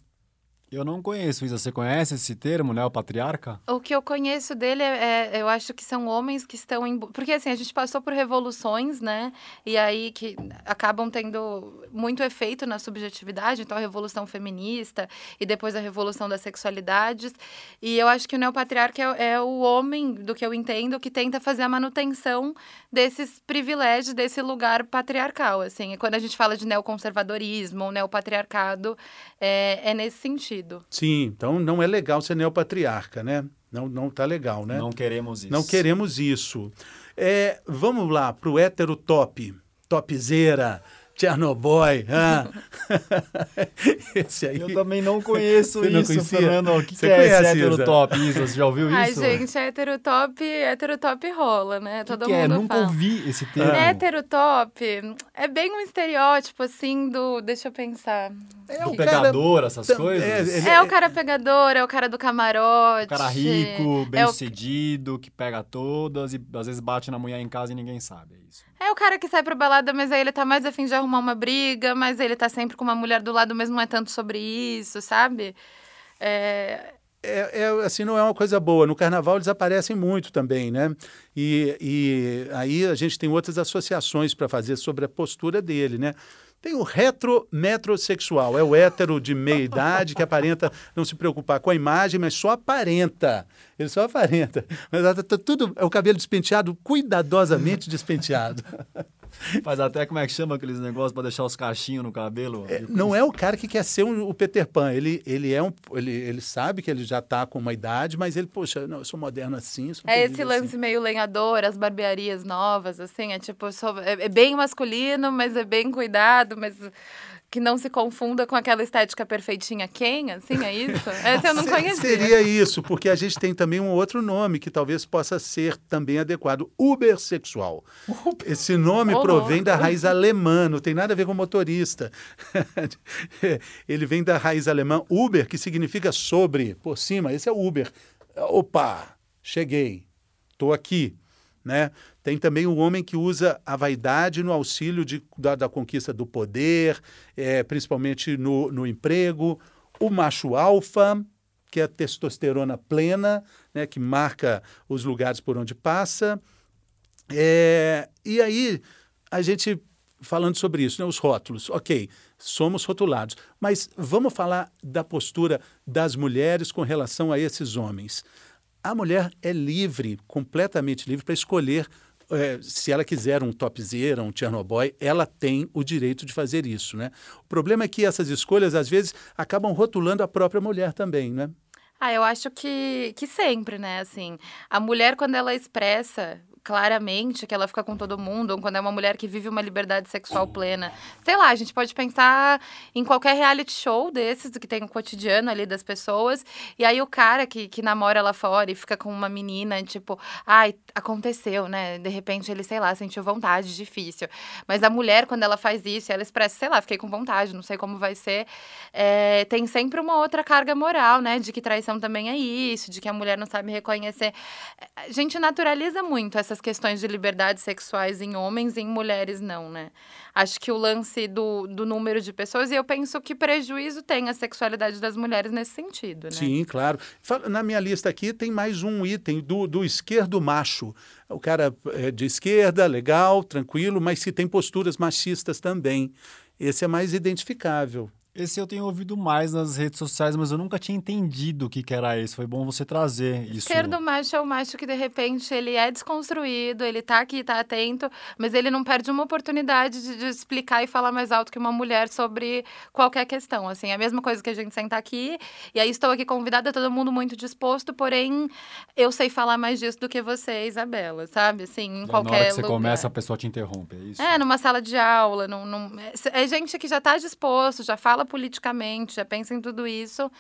Eu não conheço, Isa. Você conhece esse termo, né? O patriarca? O que eu conheço dele é, é, eu acho que são homens que estão em. Porque assim, a gente passou por revoluções, né? E aí que acabam tendo muito efeito na subjetividade. Então, a revolução feminista e depois a revolução das sexualidades. E eu acho que o neopatriarca é, é o homem, do que eu entendo, que tenta fazer a manutenção desses privilégios, desse lugar patriarcal. Assim, e quando a gente fala de neoconservadorismo ou neopatriarcado, é, é nesse sentido sentido. Sim, então não é legal ser neopatriarca, né? Não, não tá legal, né? Não queremos isso. Não queremos isso. É, vamos lá para o hétero top, topzera. Chernobyl. Ah. esse aí. Eu também não conheço Você isso, não Fernando. O que, que é esse heterotop, Isa? Você já ouviu Ai, isso? Ai, gente, heterotop, heterotop rola, né? Todo que mundo é? Nunca fala. ouvi esse termo. É, heterotop é bem um estereótipo, assim, do... Deixa eu pensar. É o pegador, essas coisas? É, é, é, o cara pegador, é o cara do camarote. O cara rico, bem-sucedido, é o... que pega todas e às vezes bate na mulher em casa e ninguém sabe, é isso. É o cara que sai pra balada, mas aí ele tá mais afim de arrumar uma briga, mas ele tá sempre com uma mulher do lado, mas não é tanto sobre isso, sabe? É, é, é, assim, não é uma coisa boa. No carnaval eles aparecem muito também, né? E, e aí a gente tem outras associações para fazer sobre a postura dele, né? Tem o retrometrosexual, é o hétero de meia idade que aparenta não se preocupar com a imagem, mas só aparenta. Ele só aparenta. Mas tá, tá tudo, é o cabelo despenteado, cuidadosamente despenteado. Faz até como é que chama aqueles negócios para deixar os cachinhos no cabelo? É, não é o cara que quer ser um, o Peter Pan. Ele, ele é um. Ele, ele sabe que ele já está com uma idade, mas ele, poxa, não, eu sou moderno assim. Sou é esse lance assim. meio as barbearias novas, assim. É tipo, é, é bem masculino, mas é bem cuidado, mas que não se confunda com aquela estética perfeitinha quem, assim, é isso? Essa eu não conhecia. Seria isso, porque a gente tem também um outro nome que talvez possa ser também adequado, ubersexual. Esse nome oh, provém da raiz alemã, não tem nada a ver com motorista. Ele vem da raiz alemã Uber, que significa sobre, por cima, esse é o Uber. Opa, cheguei, estou aqui. Né? Tem também o homem que usa a vaidade no auxílio de, da, da conquista do poder, é, principalmente no, no emprego. O macho alfa, que é a testosterona plena, né, que marca os lugares por onde passa. É, e aí, a gente falando sobre isso, né, os rótulos. Ok, somos rotulados, mas vamos falar da postura das mulheres com relação a esses homens a mulher é livre, completamente livre, para escolher é, se ela quiser um topzera, um Chernobyl, ela tem o direito de fazer isso, né? O problema é que essas escolhas, às vezes, acabam rotulando a própria mulher também, né? Ah, eu acho que, que sempre, né? Assim, a mulher, quando ela expressa claramente que ela fica com todo mundo, ou quando é uma mulher que vive uma liberdade sexual plena. Sei lá, a gente pode pensar em qualquer reality show desses, que tem o cotidiano ali das pessoas, e aí o cara que, que namora lá fora e fica com uma menina, tipo, ai, aconteceu, né? De repente ele, sei lá, sentiu vontade, difícil. Mas a mulher, quando ela faz isso, ela expressa, sei lá, fiquei com vontade, não sei como vai ser, é, tem sempre uma outra carga moral, né? De que traição também é isso, de que a mulher não sabe reconhecer. A gente naturaliza muito essas essas questões de liberdades sexuais em homens e em mulheres não, né? Acho que o lance do, do número de pessoas, e eu penso que prejuízo tem a sexualidade das mulheres nesse sentido, né? Sim, claro. Na minha lista aqui tem mais um item do, do esquerdo macho. O cara é de esquerda, legal, tranquilo, mas se tem posturas machistas também. Esse é mais identificável. Esse eu tenho ouvido mais nas redes sociais, mas eu nunca tinha entendido o que, que era isso. Foi bom você trazer isso. Esquerdo macho é o macho que, de repente, ele é desconstruído, ele tá aqui, tá atento, mas ele não perde uma oportunidade de, de explicar e falar mais alto que uma mulher sobre qualquer questão. Assim, é a mesma coisa que a gente sentar aqui, e aí estou aqui convidada, todo mundo muito disposto, porém, eu sei falar mais disso do que você, Isabela, sabe? Assim, em qualquer Na hora que você lugar. começa, a pessoa te interrompe, é isso? É, numa sala de aula, num, num... é gente que já está disposto, já fala politicamente, já pensa em tudo isso,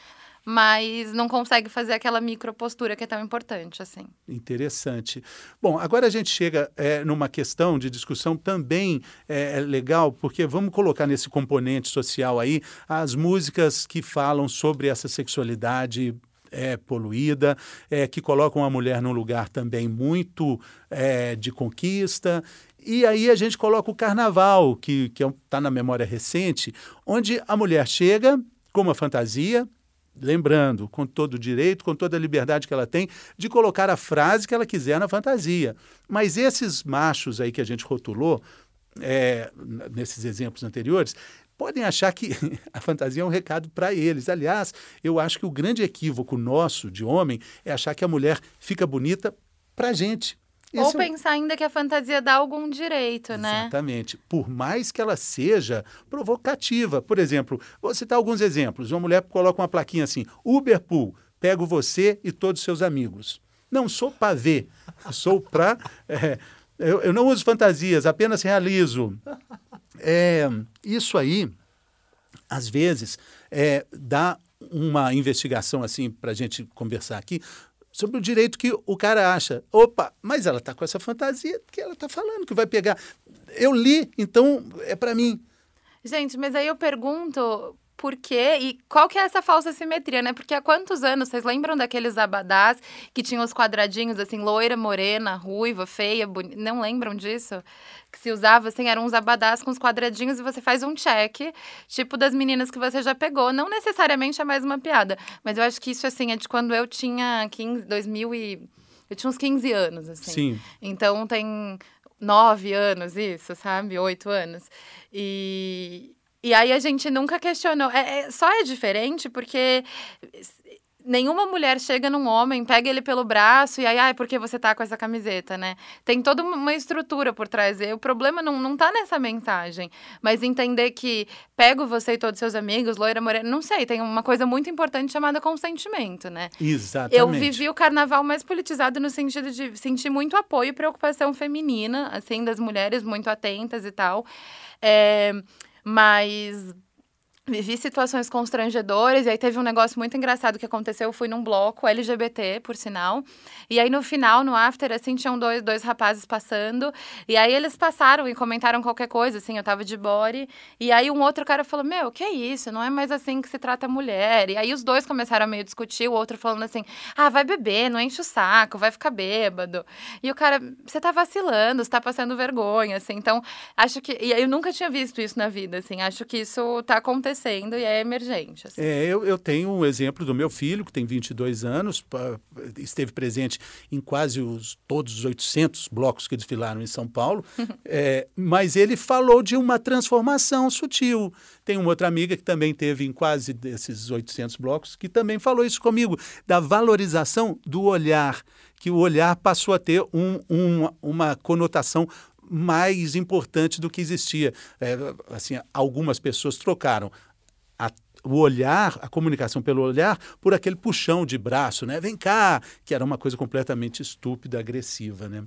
mas não consegue fazer aquela micropostura que é tão importante assim. Interessante. Bom, agora a gente chega é, numa questão de discussão também é, legal, porque vamos colocar nesse componente social aí as músicas que falam sobre essa sexualidade é, poluída, é, que colocam a mulher num lugar também muito é, de conquista. E aí a gente coloca o carnaval, que está é, tá na memória recente, onde a mulher chega com uma fantasia, lembrando, com todo o direito, com toda a liberdade que ela tem, de colocar a frase que ela quiser na fantasia. Mas esses machos aí que a gente rotulou, é, nesses exemplos anteriores, podem achar que a fantasia é um recado para eles. Aliás, eu acho que o grande equívoco nosso de homem é achar que a mulher fica bonita para a gente. Esse Ou é pensar ainda que a fantasia dá algum direito, né? Exatamente. Por mais que ela seja provocativa. Por exemplo, vou citar alguns exemplos. Uma mulher coloca uma plaquinha assim: Uberpool, pego você e todos os seus amigos. Não sou para ver, sou para. É, eu, eu, não uso fantasias, apenas realizo. É, isso aí, às vezes, é, dá uma investigação assim para a gente conversar aqui sobre o direito que o cara acha. Opa, mas ela está com essa fantasia que ela está falando que vai pegar. Eu li, então é para mim. Gente, mas aí eu pergunto por quê e qual que é essa falsa simetria, né? Porque há quantos anos, vocês lembram daqueles abadás que tinham os quadradinhos assim, loira, morena, ruiva, feia, bonita? Não lembram disso? Que se usava assim, eram uns abadás com os quadradinhos e você faz um check, tipo das meninas que você já pegou. Não necessariamente é mais uma piada, mas eu acho que isso assim é de quando eu tinha 15, 2000 e eu tinha uns 15 anos assim. Sim. Então tem nove anos isso, sabe? Oito anos. E e aí a gente nunca questionou. É, é, só é diferente porque nenhuma mulher chega num homem, pega ele pelo braço e aí, ah, é porque você tá com essa camiseta, né? Tem toda uma estrutura por trás. E o problema não, não tá nessa mensagem, mas entender que pego você e todos seus amigos, loira morena, não sei, tem uma coisa muito importante chamada consentimento, né? Exatamente. Eu vivi o carnaval mais politizado no sentido de sentir muito apoio e preocupação feminina, assim, das mulheres muito atentas e tal. É mas vivi situações constrangedoras, e aí teve um negócio muito engraçado que aconteceu. Eu fui num bloco LGBT, por sinal. E aí no final, no after, assim, tinham dois, dois rapazes passando. E aí eles passaram e comentaram qualquer coisa, assim, eu tava de body. E aí um outro cara falou: Meu, que é isso? Não é mais assim que se trata a mulher. E aí os dois começaram a meio discutir, o outro falando assim: Ah, vai beber, não enche o saco, vai ficar bêbado. E o cara, você tá vacilando, você tá passando vergonha, assim. Então, acho que. E eu nunca tinha visto isso na vida, assim. Acho que isso tá acontecendo acontecendo e é emergente. Assim. É, eu, eu tenho um exemplo do meu filho, que tem 22 anos, esteve presente em quase os, todos os 800 blocos que desfilaram em São Paulo, é, mas ele falou de uma transformação sutil. Tem uma outra amiga que também teve em quase desses 800 blocos, que também falou isso comigo, da valorização do olhar, que o olhar passou a ter um, um, uma conotação mais importante do que existia. É, assim, algumas pessoas trocaram o olhar, a comunicação pelo olhar, por aquele puxão de braço, né? Vem cá, que era uma coisa completamente estúpida, agressiva, né?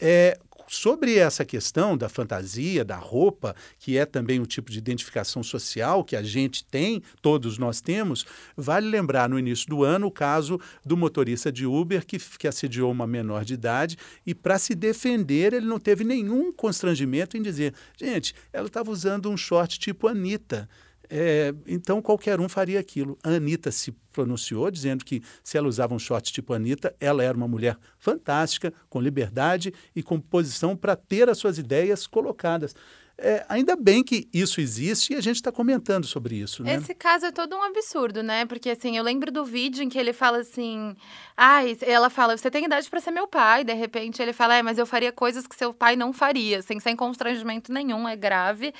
É, sobre essa questão da fantasia, da roupa, que é também um tipo de identificação social que a gente tem, todos nós temos, vale lembrar no início do ano o caso do motorista de Uber que, que assediou uma menor de idade e, para se defender, ele não teve nenhum constrangimento em dizer: gente, ela estava usando um short tipo Anitta. É, então qualquer um faria aquilo. A Anitta se pronunciou dizendo que se ela usava um short tipo Anitta, ela era uma mulher fantástica, com liberdade e com posição para ter as suas ideias colocadas. É, ainda bem que isso existe e a gente está comentando sobre isso. Né? Esse caso é todo um absurdo, né? Porque assim, eu lembro do vídeo em que ele fala assim: ah, ela fala, você tem idade para ser meu pai. De repente ele fala, é, mas eu faria coisas que seu pai não faria, assim, sem constrangimento nenhum, é grave.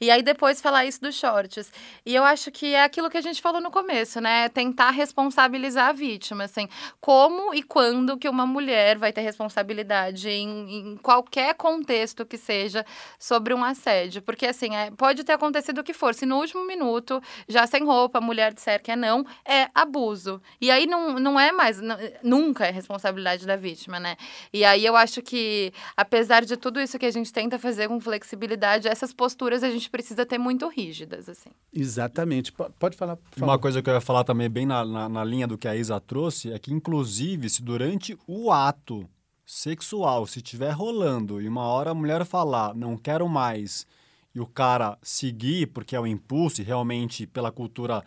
E aí depois falar isso dos shorts. E eu acho que é aquilo que a gente falou no começo, né? Tentar responsabilizar a vítima, assim, como e quando que uma mulher vai ter responsabilidade em, em qualquer contexto que seja sobre um assunto assédio. Porque, assim, é, pode ter acontecido o que for. Se no último minuto, já sem roupa, a mulher disser que é não, é abuso. E aí não, não é mais, não, nunca é responsabilidade da vítima, né? E aí eu acho que, apesar de tudo isso que a gente tenta fazer com flexibilidade, essas posturas a gente precisa ter muito rígidas, assim. Exatamente. Pode falar. Uma coisa que eu ia falar também, bem na, na, na linha do que a Isa trouxe, é que, inclusive, se durante o ato sexual, se estiver rolando e uma hora a mulher falar não quero mais e o cara seguir porque é o impulso e realmente pela cultura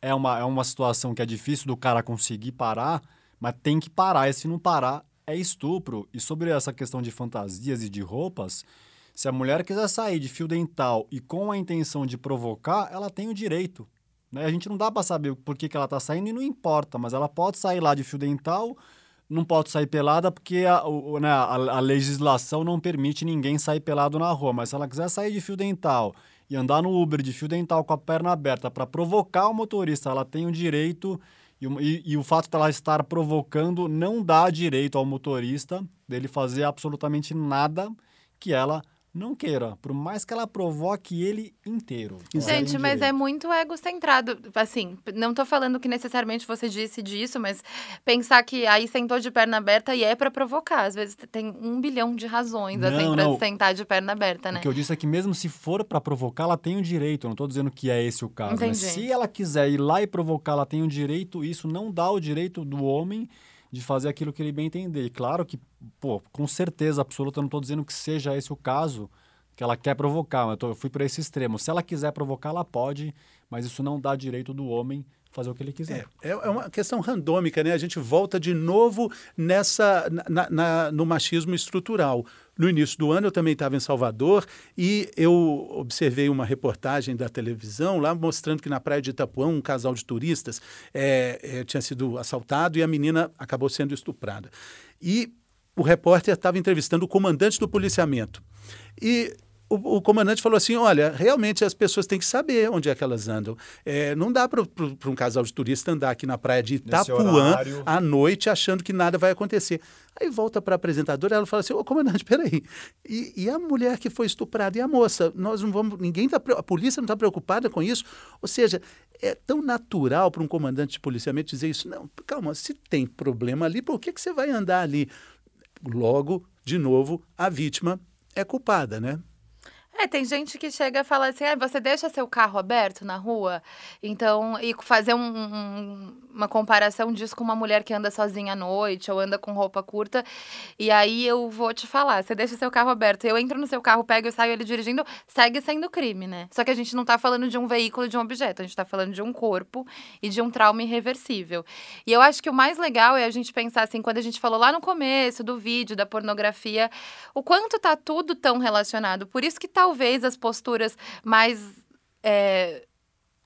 é uma, é uma situação que é difícil do cara conseguir parar, mas tem que parar e se não parar é estupro. E sobre essa questão de fantasias e de roupas, se a mulher quiser sair de fio dental e com a intenção de provocar, ela tem o direito. Né? A gente não dá para saber por que, que ela está saindo e não importa, mas ela pode sair lá de fio dental não pode sair pelada porque a, o, né, a, a, legislação não permite ninguém sair pelado na rua. Mas se ela quiser sair de fio dental e andar no Uber de fio dental com a perna aberta para provocar o motorista, ela tem o direito. E, e, e o fato dela estar provocando não dá direito ao motorista dele fazer absolutamente nada que ela não queira, por mais que ela provoque ele inteiro. Gente, mas é muito egocentrado. Assim, não tô falando que necessariamente você disse disso, mas pensar que aí sentou de perna aberta e é para provocar. Às vezes tem um bilhão de razões, assim, não, assim, pra sentar de perna aberta, né? O que eu disse é que mesmo se for para provocar, ela tem o direito. Eu não tô dizendo que é esse o caso. Entendi. Mas se ela quiser ir lá e provocar, ela tem o direito. Isso não dá o direito do homem de fazer aquilo que ele bem entender. E claro que, pô, com certeza absoluta, eu não estou dizendo que seja esse o caso, que ela quer provocar, eu, tô, eu fui para esse extremo. Se ela quiser provocar, ela pode, mas isso não dá direito do homem fazer o que ele quiser. É, é uma questão randômica, né? A gente volta de novo nessa na, na, no machismo estrutural. No início do ano eu também estava em Salvador e eu observei uma reportagem da televisão lá mostrando que na praia de Itapuã um casal de turistas é, é, tinha sido assaltado e a menina acabou sendo estuprada. E o repórter estava entrevistando o comandante do policiamento. E o, o, comandante falou assim: olha, realmente as pessoas têm que saber onde é que elas andam. É, não dá para um casal de turista andar aqui na praia de Itapuã à noite achando que nada vai acontecer. Aí volta para a apresentadora, ela fala assim: ô comandante, peraí. E, e a mulher que foi estuprada e a moça? Nós não vamos. Ninguém tá, A polícia não está preocupada com isso. Ou seja, é tão natural para um comandante de policiamento dizer isso. Não, calma, se tem problema ali, por que, que você vai andar ali? Logo, de novo, a vítima é culpada, né? É, tem gente que chega e fala assim: ah, você deixa seu carro aberto na rua? Então, e fazer um, um, uma comparação disso com uma mulher que anda sozinha à noite ou anda com roupa curta. E aí eu vou te falar: você deixa seu carro aberto, eu entro no seu carro, pego e saio ele dirigindo, segue sendo crime, né? Só que a gente não tá falando de um veículo, de um objeto, a gente tá falando de um corpo e de um trauma irreversível. E eu acho que o mais legal é a gente pensar assim, quando a gente falou lá no começo do vídeo, da pornografia, o quanto tá tudo tão relacionado. Por isso que tá talvez as posturas mais. É,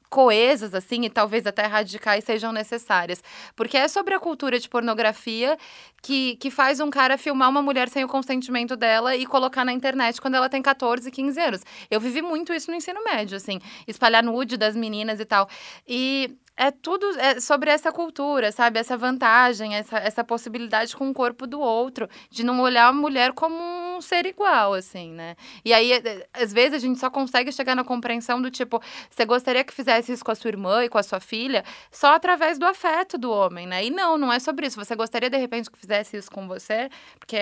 coesas, assim, e talvez até radicais sejam necessárias. Porque é sobre a cultura de pornografia que, que faz um cara filmar uma mulher sem o consentimento dela e colocar na internet quando ela tem 14, 15 anos. Eu vivi muito isso no ensino médio, assim, espalhar nude das meninas e tal. E é tudo é sobre essa cultura, sabe? Essa vantagem, essa, essa possibilidade com o corpo do outro, de não olhar a mulher como um ser igual, assim, né? E aí, é, às vezes, a gente só consegue chegar na compreensão do tipo, você gostaria que fizesse isso com a sua irmã e com a sua filha, só através do afeto do homem, né? E não, não é sobre isso. Você gostaria, de repente, que fizesse isso com você, porque,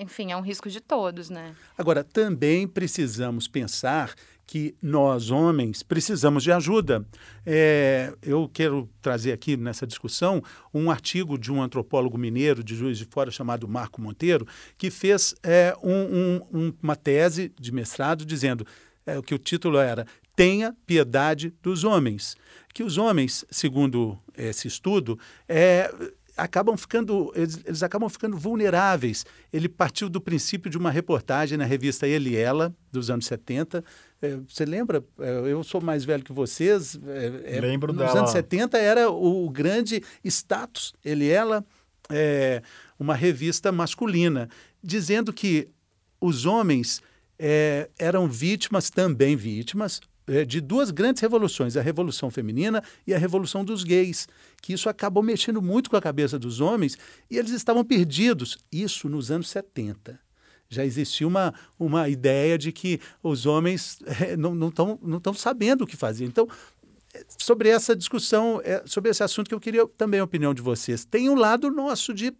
enfim, é um risco de todos, né? Agora, também precisamos pensar que nós, homens, precisamos de ajuda. É, eu quero trazer aqui nessa discussão um artigo de um antropólogo mineiro de Juiz de Fora chamado Marco Monteiro, que fez é, um, um, uma tese de mestrado dizendo é, que o título era Tenha piedade dos homens. Que os homens, segundo esse estudo, é, acabam ficando, eles, eles, acabam ficando vulneráveis. Ele partiu do princípio de uma reportagem na revista Ele e Ela, dos anos 70. É, você lembra? É, eu sou mais velho que vocês. É, Lembro nos dela. Nos anos 70 era o, grande status, Ele Ela, é, uma revista masculina, dizendo que os homens é, eram vítimas, também vítimas, de duas grandes revoluções, a Revolução Feminina e a Revolução dos Gays, que isso acabou mexendo muito com a cabeça dos homens e eles estavam perdidos. Isso nos anos 70. Já existia uma, uma ideia de que os homens é, não estão não sabendo o que fazer. Então, sobre essa discussão, é, sobre esse assunto que eu queria também a opinião de vocês. Tem um lado nosso de,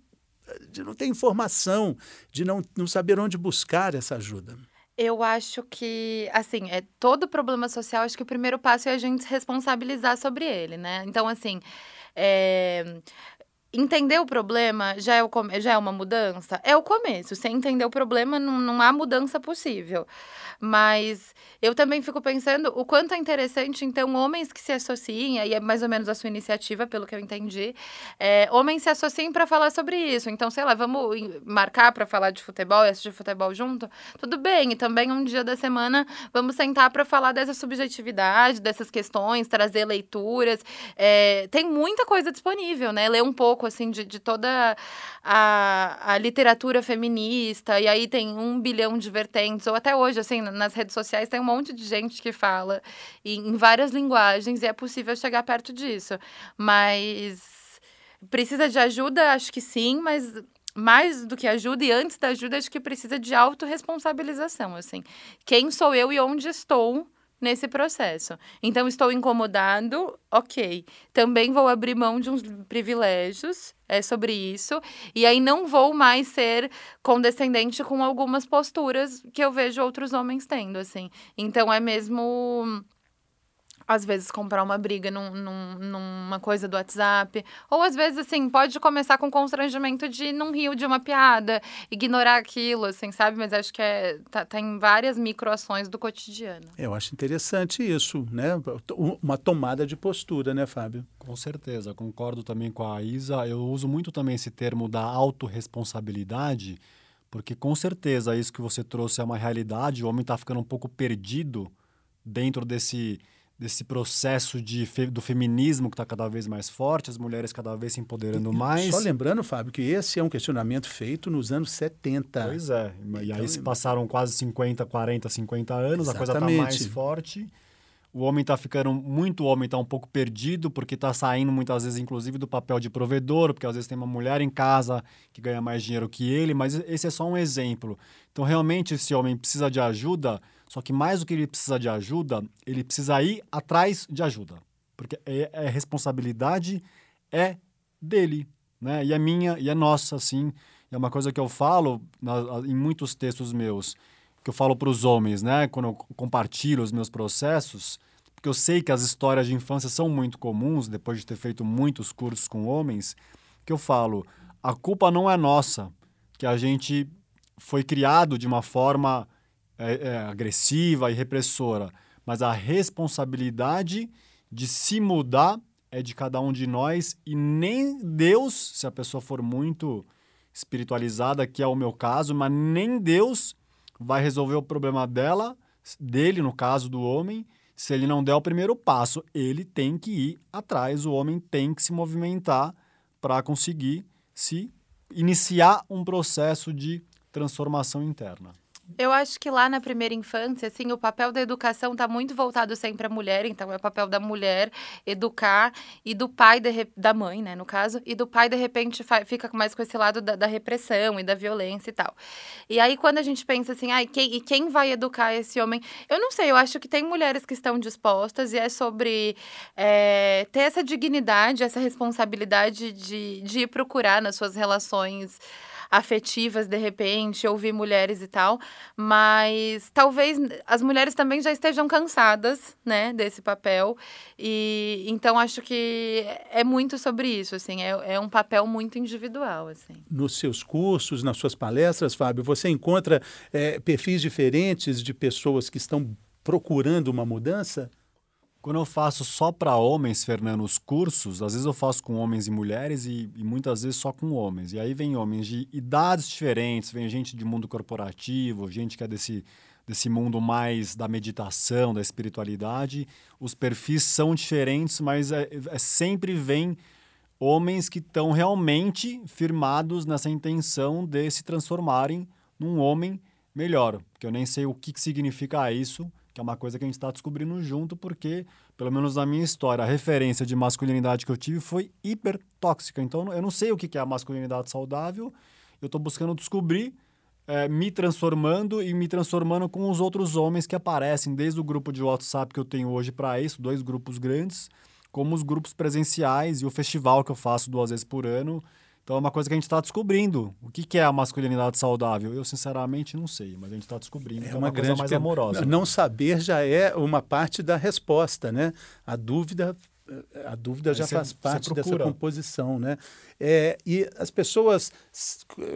de não ter informação, de não, não saber onde buscar essa ajuda. Eu acho que, assim, é todo problema social, acho que o primeiro passo é a gente se responsabilizar sobre ele, né? Então, assim, é, entender o problema já é, o, já é uma mudança? É o começo. Sem entender o problema, não, não há mudança possível. Mas eu também fico pensando o quanto é interessante, então, homens que se associem, aí é mais ou menos a sua iniciativa, pelo que eu entendi, é, homens se associem para falar sobre isso. Então, sei lá, vamos marcar para falar de futebol e assistir futebol junto? Tudo bem. E também um dia da semana vamos sentar para falar dessa subjetividade, dessas questões, trazer leituras. É, tem muita coisa disponível, né? Ler um pouco pouco, assim, de, de toda a, a literatura feminista, e aí tem um bilhão de vertentes, ou até hoje, assim, nas redes sociais tem um monte de gente que fala em, em várias linguagens, e é possível chegar perto disso. Mas precisa de ajuda? Acho que sim, mas mais do que ajuda, e antes da ajuda, acho que precisa de autorresponsabilização, assim. Quem sou eu e onde estou nesse processo. Então, estou incomodado, ok. Também vou abrir mão de uns privilégios, é sobre isso. E aí não vou mais ser condescendente com algumas posturas que eu vejo outros homens tendo, assim. Então, é mesmo às vezes comprar uma briga num, num, numa coisa do WhatsApp. Ou às vezes, assim, pode começar com constrangimento de não rir de uma piada, ignorar aquilo, assim, sabe? Mas acho que é, tá, tá em várias microações do cotidiano. Eu acho interessante isso, né? Uma tomada de postura, né, Fábio? Com certeza, concordo também com a Isa. Eu uso muito também esse termo da autorresponsabilidade, porque com certeza isso que você trouxe é uma realidade. O homem está ficando um pouco perdido dentro desse desse processo de, do feminismo que está cada vez mais forte, as mulheres cada vez se empoderando mais. Só lembrando, Fábio, que esse é um questionamento feito nos anos 70. Pois é. Então, e aí se passaram quase 50, 40, 50 anos, exatamente. a coisa está mais forte. O homem está ficando, muito homem está um pouco perdido, porque está saindo muitas vezes, inclusive, do papel de provedor, porque às vezes tem uma mulher em casa que ganha mais dinheiro que ele, mas esse é só um exemplo. Então, realmente, esse homem precisa de ajuda, só que mais do que ele precisa de ajuda, ele precisa ir atrás de ajuda. Porque é, é responsabilidade é dele, né? E é minha, e é nossa, assim. É uma coisa que eu falo na, em muitos textos meus, que eu falo para os homens, né? Quando eu compartilho os meus processos, porque eu sei que as histórias de infância são muito comuns, depois de ter feito muitos cursos com homens, que eu falo, a culpa não é nossa, que a gente foi criado de uma forma é, é, agressiva e repressora, mas a responsabilidade de se mudar é de cada um de nós e nem Deus, se a pessoa for muito espiritualizada, que é o meu caso, mas nem Deus vai resolver o problema dela, dele, no caso do homem, Se ele não der o primeiro passo, ele tem que ir atrás, o homem tem que se movimentar para conseguir se iniciar um processo de transformação interna. Eu acho que lá na primeira infância, assim, o papel da educação está muito voltado sempre à mulher, então é o papel da mulher educar e do pai, de, da mãe, né, no caso, e do pai, de repente, fica mais com esse lado da, da, repressão e da violência e tal. E aí, quando a gente pensa assim, ah, quem, e quem vai educar esse homem? Eu não sei, eu acho que tem mulheres que estão dispostas e é sobre é, ter essa dignidade, essa responsabilidade de, de ir procurar nas suas relações afetivas de repente, ouvir mulheres e tal, mas talvez as mulheres também já estejam cansadas, né, desse papel. E então acho que é muito sobre isso, assim, é, é um papel muito individual, assim. Nos seus cursos, nas suas palestras, Fábio, você encontra é, perfis diferentes de pessoas que estão procurando uma mudança? Quando eu faço só para homens, Fernando, os cursos, às vezes eu faço com homens e mulheres e, e, muitas vezes só com homens. E aí vem homens de idades diferentes, vem gente de mundo corporativo, gente que é desse, desse mundo mais da meditação, da espiritualidade. Os perfis são diferentes, mas é, é sempre vem homens que estão realmente firmados nessa intenção de se transformarem num homem melhor. Que eu nem sei o que, que significa isso que é uma coisa que a gente está descobrindo junto, porque, pelo menos na minha história, a referência de masculinidade que eu tive foi hiper tóxica. Então, eu não sei o que é a masculinidade saudável, eu estou buscando descobrir, é, me transformando e me transformando com os outros homens que aparecem, desde o grupo de WhatsApp que eu tenho hoje para isso, dois grupos grandes, como os grupos presenciais e o festival que eu faço duas vezes por ano, então é uma coisa que a gente está descobrindo. O que, que, é a masculinidade saudável? Eu, sinceramente, não sei, mas a gente está descobrindo. É, é uma, uma coisa mais amorosa. Não saber já é uma parte da resposta, né? A dúvida a dúvida já cê, faz parte dessa composição, né? É, e as pessoas,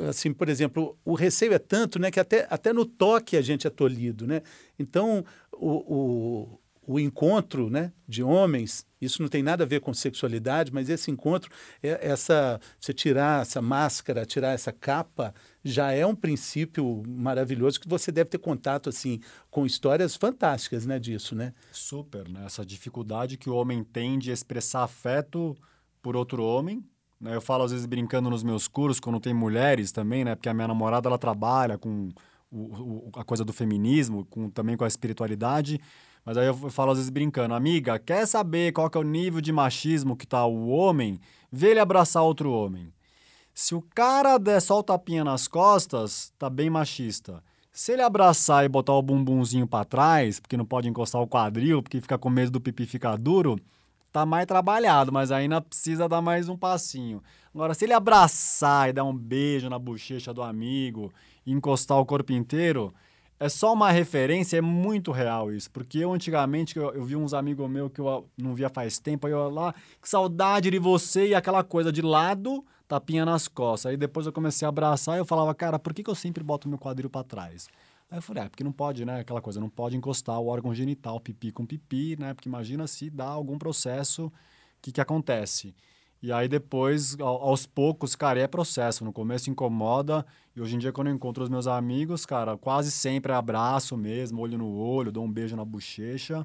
assim, por exemplo, o receio é tanto, né, que até, até no toque a gente é tolhido, né? Então, o, o o encontro né, de homens, isso não tem nada a ver com sexualidade, mas esse encontro, é essa, você tirar essa máscara, tirar essa capa, já é um princípio maravilhoso que você deve ter contato assim com histórias fantásticas né, disso, né? Super, né? Essa dificuldade que o homem tem de expressar afeto por outro homem. Né? Eu falo às vezes brincando nos meus cursos, quando tem mulheres também, né? Porque a minha namorada, ela trabalha com o, o, a coisa do feminismo, com, também com a espiritualidade. Mas aí eu falo às vezes brincando, amiga, quer saber qual que é o nível de machismo que tá o homem? Vê ele abraçar outro homem. Se o cara der só o tapinha nas costas, tá bem machista. Se ele abraçar e botar o bumbumzinho para trás, porque não pode encostar o quadril, porque fica com medo do pipi ficar duro, tá mais trabalhado, mas ainda precisa dar mais um passinho. Agora, se ele abraçar e dar um beijo na bochecha do amigo e encostar o corpo inteiro, é só uma referência, é muito real isso. Porque eu, antigamente, eu, eu vi uns amigos meus que eu não via faz tempo, aí eu lá, que saudade de você e aquela coisa de lado, tapinha nas costas. Aí depois eu comecei a abraçar e eu falava, cara, por que, que eu sempre boto meu quadril para trás? Aí eu falei, é, porque não pode, né? Aquela coisa, não pode encostar o órgão genital, pipi com pipi, né? Porque imagina se dá algum processo, o que, que acontece? E aí depois, aos poucos, cara, é processo. No começo incomoda. E hoje em dia, quando eu encontro os meus amigos, cara, quase sempre é abraço mesmo, olho no olho, dou um beijo na bochecha.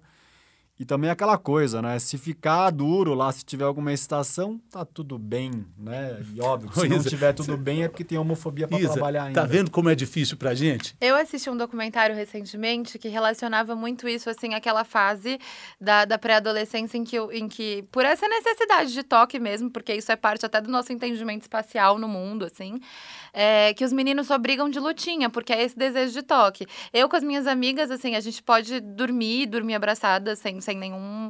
E também aquela coisa, né? Se ficar duro lá, se tiver alguma excitação, tá tudo bem, né? E óbvio, se não tiver tudo bem é porque tem homofobia para trabalhar ainda. Tá vendo como é difícil pra gente? Eu assisti um documentário recentemente que relacionava muito isso, assim, aquela fase da, da pré-adolescência em que, em que, por essa necessidade de toque mesmo, porque isso é parte até do nosso entendimento espacial no mundo, assim, é, que os meninos só brigam de lutinha, porque é esse desejo de toque. Eu com as minhas amigas, assim, a gente pode dormir, dormir abraçada, sem, sem nenhum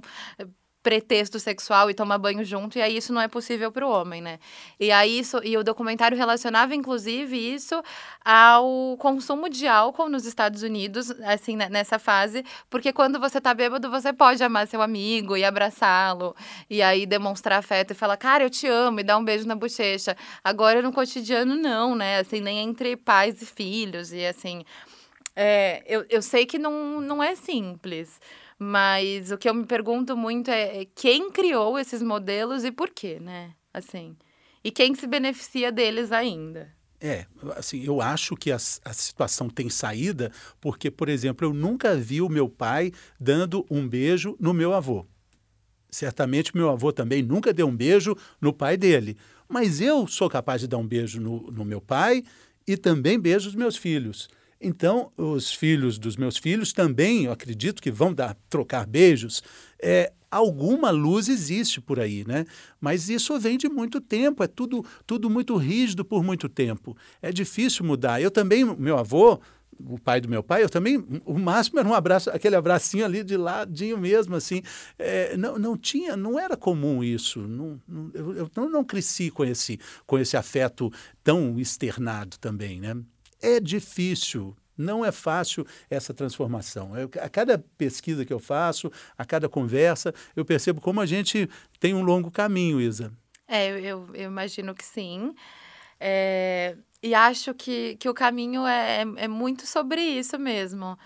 pretexto sexual e tomar banho junto, e aí isso não é possível para o homem, né? E aí isso, e o documentário relacionava inclusive isso ao consumo de álcool nos Estados Unidos, assim, né, nessa fase, porque quando você tá bêbado, você pode amar seu amigo e abraçá-lo, e aí demonstrar afeto e falar, cara, eu te amo, e dar um beijo na bochecha. Agora no cotidiano não, né? Assim, nem entre pais e filhos, e assim, é, eu, eu sei que não, não é simples, mas o que eu me pergunto muito é, é quem criou esses modelos e por quê, né? Assim. E quem se beneficia deles ainda. É, assim, eu acho que a, a, situação tem saída porque, por exemplo, eu nunca vi o meu pai dando um beijo no meu avô. Certamente meu avô também nunca deu um beijo no pai dele. Mas eu sou capaz de dar um beijo no, no meu pai e também beijo os meus filhos. Então, os filhos dos meus filhos também, eu acredito que vão dar, trocar beijos. É, alguma luz existe por aí, né? Mas isso vem de muito tempo, é tudo, tudo muito rígido por muito tempo. É difícil mudar. Eu também, meu avô, o pai do meu pai, eu também, o máximo era um abraço, aquele abracinho ali de ladinho mesmo, assim. É, não, não tinha, não era comum isso. Não, não, eu, eu não, não cresci com esse, com esse afeto tão externado também, né? É difícil, não é fácil essa transformação. Eu, a cada pesquisa que eu faço, a cada conversa, eu percebo como a gente tem um longo caminho, Isa. É, eu, eu imagino que sim. É, e acho que, que o caminho é, é muito sobre isso mesmo.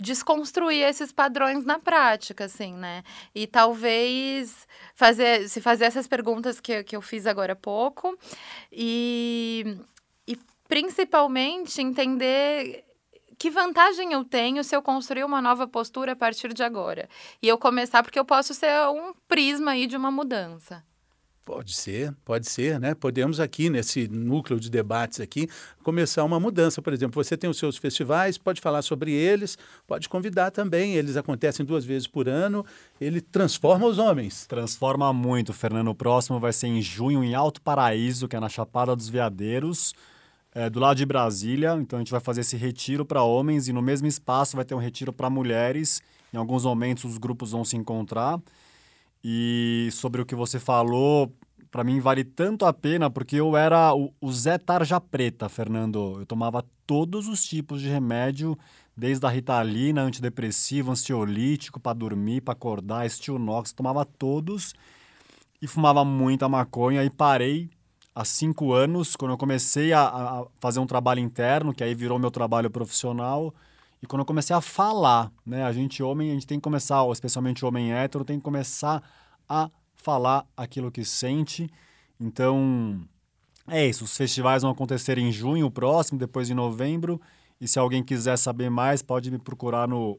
Desconstruir esses padrões na prática, assim, né? E talvez fazer, se fazer essas perguntas que, que eu fiz agora há pouco. E, principalmente entender que vantagem eu tenho se eu construir uma nova postura a partir de agora? E eu começar, porque eu posso ser um prisma aí de uma mudança. Pode ser, pode ser, né? Podemos aqui, nesse núcleo de debates aqui, começar uma mudança. Por exemplo, você tem os seus festivais, pode falar sobre eles, pode convidar também. Eles acontecem duas vezes por ano. Ele transforma os homens. Transforma muito, Fernando. O próximo vai ser em junho, em Alto Paraíso, que é na Chapada dos Veadeiros é, do lado de Brasília. Então a gente vai fazer esse retiro para homens e no mesmo espaço vai ter um retiro para mulheres. Em alguns momentos os grupos vão se encontrar. E sobre o que você falou, para mim vale tanto a pena porque eu era o, o Zé Tarja Preta, Fernando. Eu tomava todos os tipos de remédio, desde a ritalina, antidepressivo, ansiolítico, para dormir, para acordar, estilnox, tomava todos e fumava muita maconha e parei há cinco anos, quando eu comecei a, a, fazer um trabalho interno, que aí virou meu trabalho profissional, e quando eu comecei a falar, né? A gente homem, a gente tem que começar, especialmente homem hétero, tem que começar a falar aquilo que sente. Então, é isso. Os festivais vão acontecer em junho próximo, depois em novembro. E se alguém quiser saber mais, pode me procurar no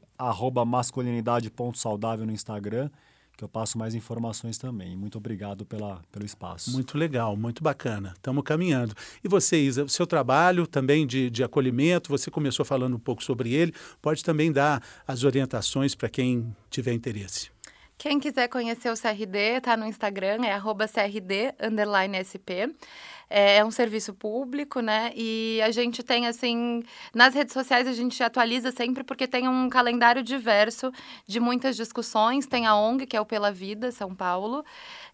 masculinidade.saudável no Instagram que eu passo mais informações também. Muito obrigado pela, pelo espaço. Muito legal, muito bacana. Estamos caminhando. E você, Isa, o seu trabalho também de, de acolhimento, você começou falando um pouco sobre ele, pode também dar as orientações para quem tiver interesse. Quem quiser conhecer o CRD, está no Instagram, é CRD_SP. É, é um serviço público, né? E a gente tem, assim, nas redes sociais a gente atualiza sempre porque tem um calendário diverso de muitas discussões. Tem a ONG, que é o Pela Vida, São Paulo.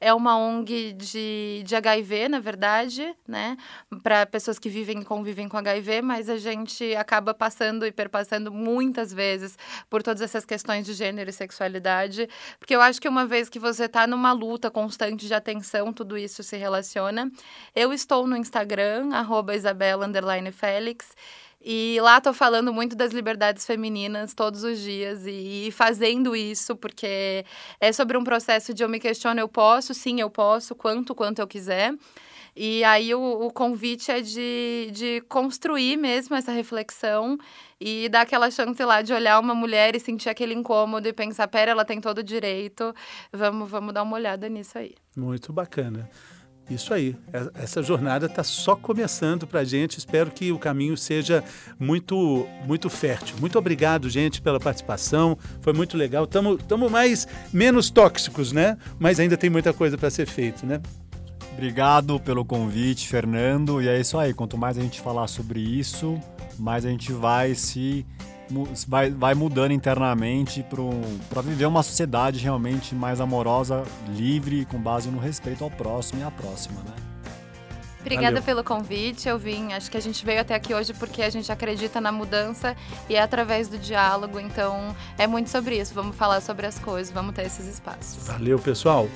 É uma ONG de, de HIV, na verdade, né? Para pessoas que vivem e convivem com HIV, mas a gente acaba passando e perpassando muitas vezes por todas essas questões de gênero e sexualidade. Porque eu acho que uma vez que você está numa luta constante de atenção, tudo isso se relaciona. Eu estou estou no Instagram, arroba. E lá estou falando muito das liberdades femininas todos os dias e, e, fazendo isso, porque é sobre um processo de eu me questiono, eu posso, sim, eu posso, quanto, quanto eu quiser. E aí o, o convite é de, de construir mesmo essa reflexão e dar aquela chance lá de olhar uma mulher e sentir aquele incômodo e pensar, pera, ela tem todo o direito, vamos, vamos dar uma olhada nisso aí. Muito bacana. Isso aí, é, essa jornada está só começando para a gente. Espero que o caminho seja muito, muito fértil. Muito obrigado, gente, pela participação. Foi muito legal. Estamos mais menos tóxicos, né? Mas ainda tem muita coisa para ser feito, né? Obrigado pelo convite, Fernando. E é isso aí. Quanto mais a gente falar sobre isso, mais a gente vai se vai, vai mudando internamente para viver uma sociedade realmente mais amorosa, livre, com base no respeito ao próximo e à próxima, né? Obrigada Valeu. pelo convite. Eu vim, acho que a gente veio até aqui hoje porque a gente acredita na mudança e é através do diálogo. Então, é muito sobre isso. Vamos falar sobre as coisas, vamos ter esses espaços. Valeu, pessoal.